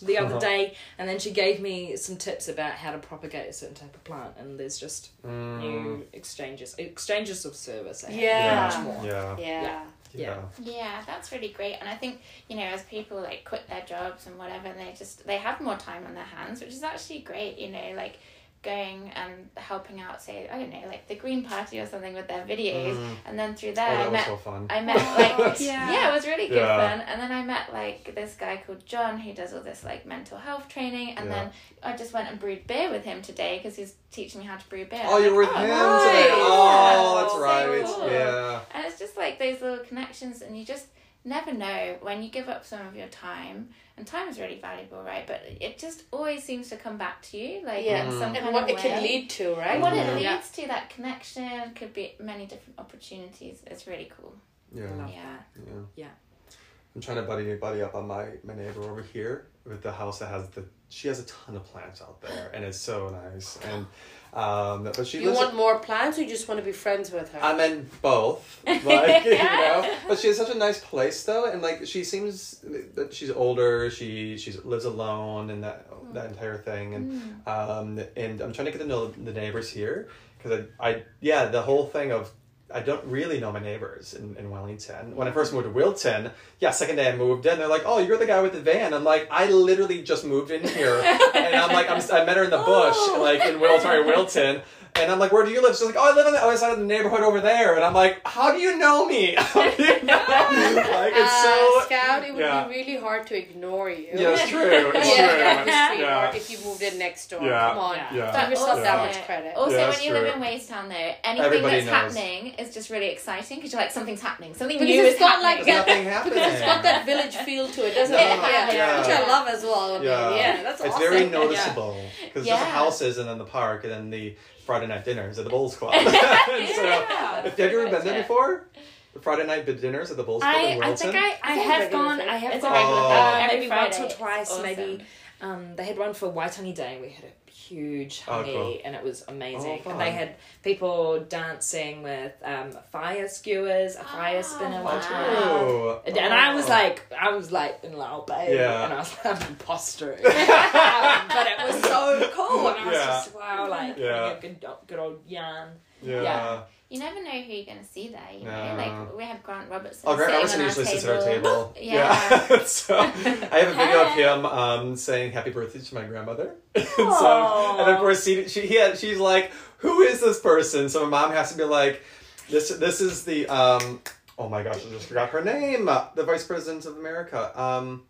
the other Uh-huh. day, and then she gave me some tips about how to propagate a certain type of plant. And there's just Mm. new exchanges, exchanges of service. I Yeah. much more. Yeah. yeah. Yeah. Yeah. Yeah, that's really great. And I think, you know, as people like quit their jobs and whatever, and they just they have more time on their hands, which is actually great, you know, like going and helping out say, I don't know, like the Green Party or something with their videos Mm. and then through Oh, there I that was met so fun. I met like yeah. yeah. it was really good Yeah. fun. And then I met like this guy called John who does all this like mental health training. And Yeah. then I just went and brewed beer with him today because he's teaching me how to brew beer. Oh, you were like, with him "Oh, today. nice." Oh, that's So right. cool. Yeah. And it's just like those little connections, and you just never know when you give up some of your time. And time is really valuable, right? But it just always seems to come back to you, like Yeah. in some and kind what of it can lead to, right? And what it leads to, that connection, could be many different opportunities. It's really cool. Yeah. Yeah. Yeah. Yeah. I'm trying to buddy buddy up on my my neighbor over here with the house that has the she has a ton of plants out there and it's so nice and um but she you want more plants, or you just want to be friends with her? I meant both, like you know. But she has such a nice place though, and like she seems that she's older. She she lives alone and that that entire thing, and um and I'm trying to get to know the neighbors here because I I yeah the whole thing of I don't really know my neighbors in, in Wellington. When I first moved to Wilton, yeah, second day I moved in, they're like, "Oh, you're the guy with the van." I'm like, "I literally just moved in here," and I'm like, I'm, "I met her in the bush, Oh. like in Wilton, sorry, Wilton." And I'm like, where do you live? She's like, oh, I live on the other side of the neighborhood over there. And I'm like, how do you know me? How do you know? like, it's Uh, so. Scout, it would yeah. be really hard to ignore you. Yeah, it's true. It's Yeah, true. down the Yeah. if you moved in next door. Yeah. Come on. Yeah. Yeah. Give yourself that Yeah. much credit. Also, Yeah, when you true. live in Wadestown, though, anything Everybody that's knows. happening is just really exciting because you're like, something's happening. Something Because new is got happening. There's nothing happening. Because it's got that village feel to it, doesn't Yeah. it? Yeah, Yeah. which I love as well. Yeah. Yeah, that's It's awesome. very noticeable because Yeah. there's the houses and then the park and then the Friday night dinners at the Bowls Club. And so, Yeah. have you ever been there before? The Friday night dinners at the Bowls Club I, in I think I, I It's a have gone. thing. I have It's a gone regular uh, Every maybe once or twice. Awesome. Maybe um, they had one for Waitangi Day. We had a huge Oh, honey, cool. and it was amazing. Oh, and they had people dancing with um, fire skewers, a fire Oh, spinner wow. one time. Oh. And, and I was Oh. like, I was like in Lyall Bay, Yeah. and I was like, I'm posturing. um, but it was so cool, and I was Yeah. just wow, like Yeah. having a good, good old yarn. Yeah. Yeah. You never know who you're going to see there, you know? No. Like, we have Grant Robertson. Oh, Grant sitting Robertson on our usually sits at our table. Yeah. so I have a video of him um, saying happy birthday to my grandmother. and, so, and of course, she, she, he had, she's like, who is this person? So my mom has to be like, this, this is the, um, oh my gosh, I just forgot her name. The Vice President of America. Um,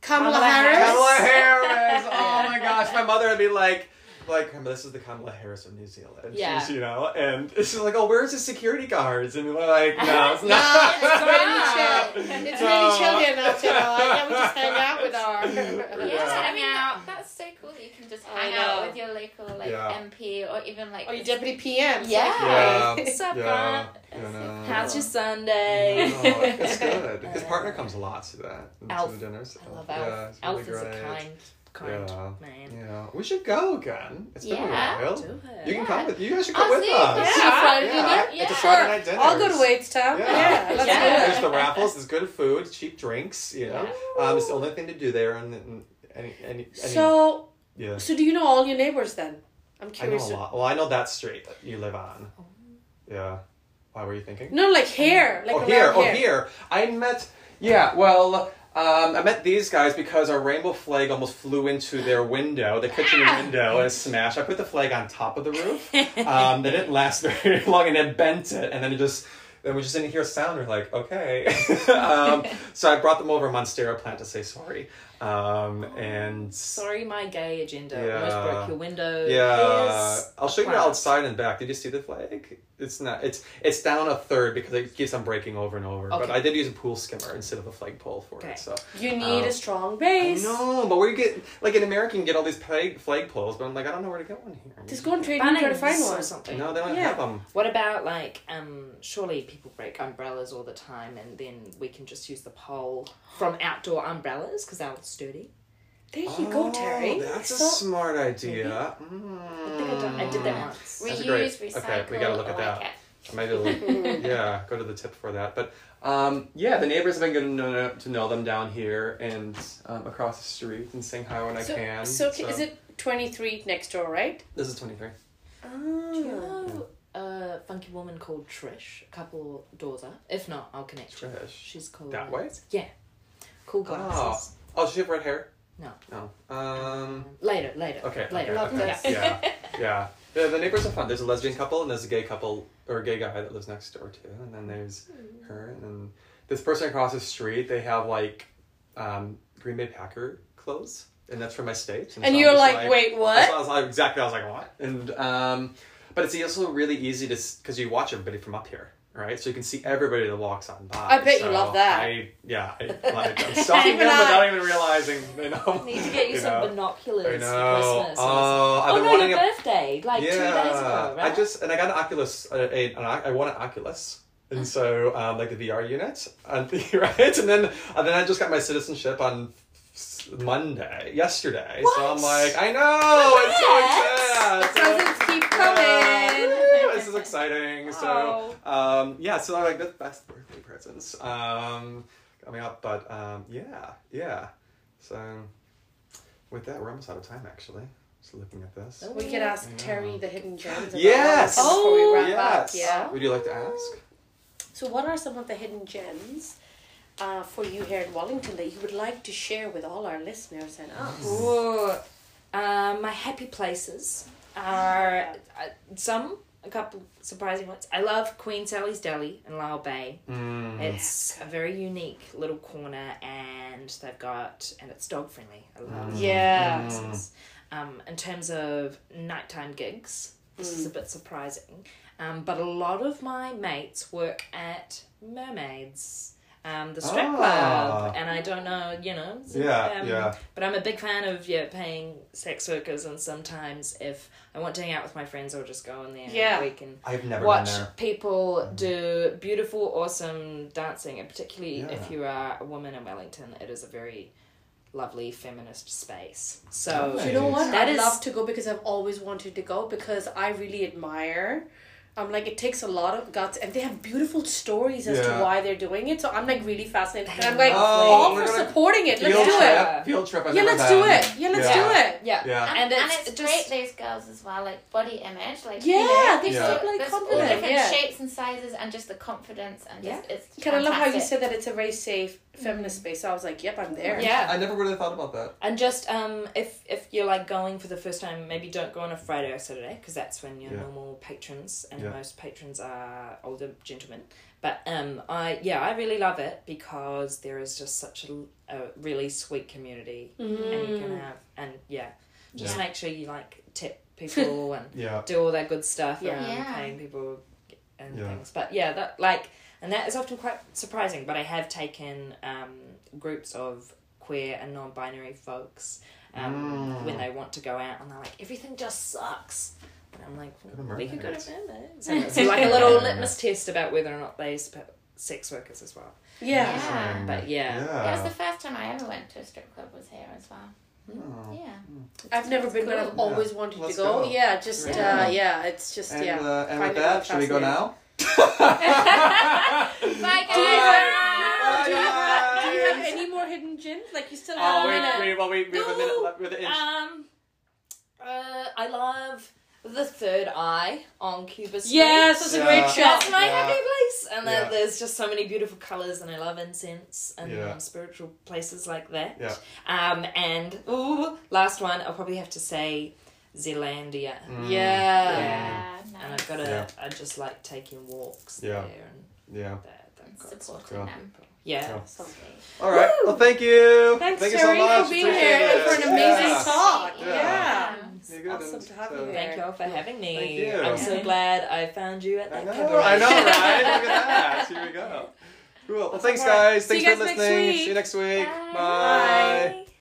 Kamala, Kamala Harris. Kamala Harris. Oh my gosh, my mother would be like, like this is the Kamala Harris of New Zealand. Yeah. She's, you know, and she's like, oh, where's the security guards? And we're like, no, it's No, not. it's really chill. It's really chill here now, Tara. Yeah, we just hang out with our. Yeah, Yeah. I mean that, that's so cool that you can just hang out with your local like Yeah. MP or even like Oh, your deputy PM. Yeah. Yeah. What's up, Yeah. Grant? You know. How's your Sunday? Oh, it's good. His partner comes a lot to that. to the dinners. I love Yeah, Alf. Alf really is a great. kind, kind Yeah. man. Yeah, we should go again. It's been Yeah. a while. Do it. You can come with. You guys should come I'll with us. Yeah, Friday Yeah, dinner. It's a Yeah. Friday night dinner. I'll go to Wadestown. Yeah. Yeah, let's Yeah. do There's the raffles. There's good food, cheap drinks. You know, um, it's the only thing to do there. And, and any, any, any So, yeah, so do you know all your neighbors then? I'm I know curious. a lot. Well, I know that street that you live on. Yeah. Why were you thinking? No, like here, like oh here, here. oh here. I met. Yeah, well, um, I met these guys because our rainbow flag almost flew into their window, the kitchen window, and smashed. I put the flag on top of the roof. Um, they didn't last very long, and it bent it, and then it just. Then we just didn't hear a sound. We're like, okay. um, so I brought them over a Monstera plant to say sorry. Um, and Sorry, my gay agenda Yeah. almost broke your window. yeah, Here's I'll show you outside and back. Did you see the flag? It's not. It's it's down a third because it keeps on breaking over and over. But I did use a pool skimmer instead of a flagpole for Okay. it. So You need Um, a strong base. No, but we get like in America, you can get all these flag flagpoles, but I'm like, I don't know where to get one here. Just go and trade and try to find one or something. No, they don't Yeah. have them. What about like um surely people break umbrellas all the time and then we can just use the pole from outdoor umbrellas because they're sturdy. There you go, Teri. Oh, That's a So- smart idea. I think I, done, I did that once. That's a reuse, great- recycle. okay, we gotta look I at like that. it. Maybe we'll- yeah, go to the tip for that. But um, yeah, the neighbors have been good to know, to know them down here and um, across the street and saying hi when I so, can. so, is it 23 next door, right? This is 23. Do you Oh. know a funky woman called Trish, a couple doors up? If not, I'll connect you. Trish. She's called That way? Yeah. Cool glasses. Oh, does she have red hair? No. No. Um, Later, later. okay. Later. okay, Love okay. this. Yeah. Yeah. Yeah, the neighbors are fun. There's a lesbian couple and there's a gay couple or a gay guy that lives next door too. And then there's her and then this person across the street, they have like um, Green Bay Packer clothes. And that's from my state. And so you're just like, wait, what? I was like, exactly. I was like, what? And um, but it's also really easy to because you watch everybody from up here, right? So you can see everybody that walks on by. I bet you love that. I yeah, I, like, I'm stalking them without even realizing. You know. Need to get you, some know. binoculars I for know. Christmas. Oh, I've oh been no, wanting your a birthday, like two days ago, right? I just and I got an Oculus. A, a, an, I want an Oculus. And so, um, like the VR unit, and right, and then and then I just got my citizenship on Monday, yesterday. So I'm like, I know, it's Congrats! so excited. Presents keep Yeah, coming. Woo, this is exciting. So, Oh. um, yeah, so like the best birthday presents um, coming up. But um, yeah, yeah. So with that, we're almost out of time actually. Just looking at this. Oh. We could ask I know. Teri the hidden gems. Yes. lives Before we wrap yes. up, yeah. Would you like to ask? So, what are some of the hidden gems uh, for you here in Wellington that you would like to share with all our listeners and us? Ooh, um, my happy places are uh, some, a couple surprising ones. I love Queen Sally's Deli in Lyall Bay. Mm. It's a very unique little corner, and they've got and it's dog friendly. I love Yeah. places. Um, in terms of nighttime gigs, this is a bit surprising, um, but a lot of my mates work at Mermaids. Um, the strip Ah. club, and I don't know, you know. so, Yeah, um, yeah. But I'm a big fan of yeah paying sex workers, and sometimes if I want to hang out with my friends, I'll just go in there. Yeah. we can I've never watch been there. people do beautiful, awesome dancing, and particularly Yeah. if you are a woman in Wellington, it is a very lovely feminist space. So Nice. You know what? That I'd is- love to go because I've always wanted to go because I really admire. Um, like it takes a lot of guts, and they have beautiful stories as Yeah. to why they're doing it. So I'm like really fascinated, and I'm like Oh, all for supporting it. Let's do trip. it. Field trip. I've Yeah, let's do it. Yeah, let's Yeah. do it. yeah, Yeah. And, And and it's it's, just- great those girls as well, like body image, like Yeah, you know, they Yeah. seem like there's all confident. different Yeah. shapes and sizes, and just the confidence and just it's. Kind of love how you said that it's a very safe feminist space. So I was like, yep, I'm there. Yeah. I never would have thought about that. And just um, if if you're like going for the first time, maybe don't go on a Friday or Saturday because that's when your Yeah. normal patrons and Yeah. most patrons are older gentlemen. But um, I yeah, I really love it because there is just such a, a really sweet community, and you can have and yeah, just Yeah. make sure you like tip people and Yeah. do all that good stuff Yeah. around Yeah. paying people and Yeah. things. But yeah, that like, and that is often quite surprising. But I have taken um, groups of queer and non-binary folks um, Mm. when they want to go out and they're like, everything just sucks. And I'm like, well, we could go to mermaids. mermaids. And it's like a little litmus test about whether or not they sp- sex workers as well. Yeah. Yeah. But yeah, It was the first time I ever went to a strip club was here as well. Oh. Yeah. I've never been, but. I've always Yeah. wanted Let's to go. go. Yeah, just Yeah. uh, yeah, it's just And, yeah. uh, and with that, should we go now? Bye, Do you guys. have, do you have, do you have any more hidden gems? Like you still Oh, have a wait, minute. wait, well, we, we have a minute left with the inch. Um, uh, I love the third eye on Cuba Street. Yes, that's a Yeah. great shot. That's my Yeah. happy place. And then Yeah. there's just so many beautiful colours, and I love incense and Yeah. spiritual places like that. Yeah. Um, and, ooh, last one, I'll probably have to say Zealandia. Mm. Yeah. Yeah, And nice. I've got to, Yeah. I just like taking walks Yeah. there and Yeah. that. They've got Supporting cool. them. Yeah. Cool. Something. All right. Well, thank you. Thanks, thank you so much. for being Appreciate here it. and for an amazing Yeah. talk. Yeah. Yeah. You're. Awesome to have so- you here. Thank you all for having me. Thank you. I'm so glad I found you at I that know, cabaret. I know, right? Look at that. Here we go. Cool. Well, thanks, guys. Thanks you for listening. See you next week. Bye. Bye. Bye.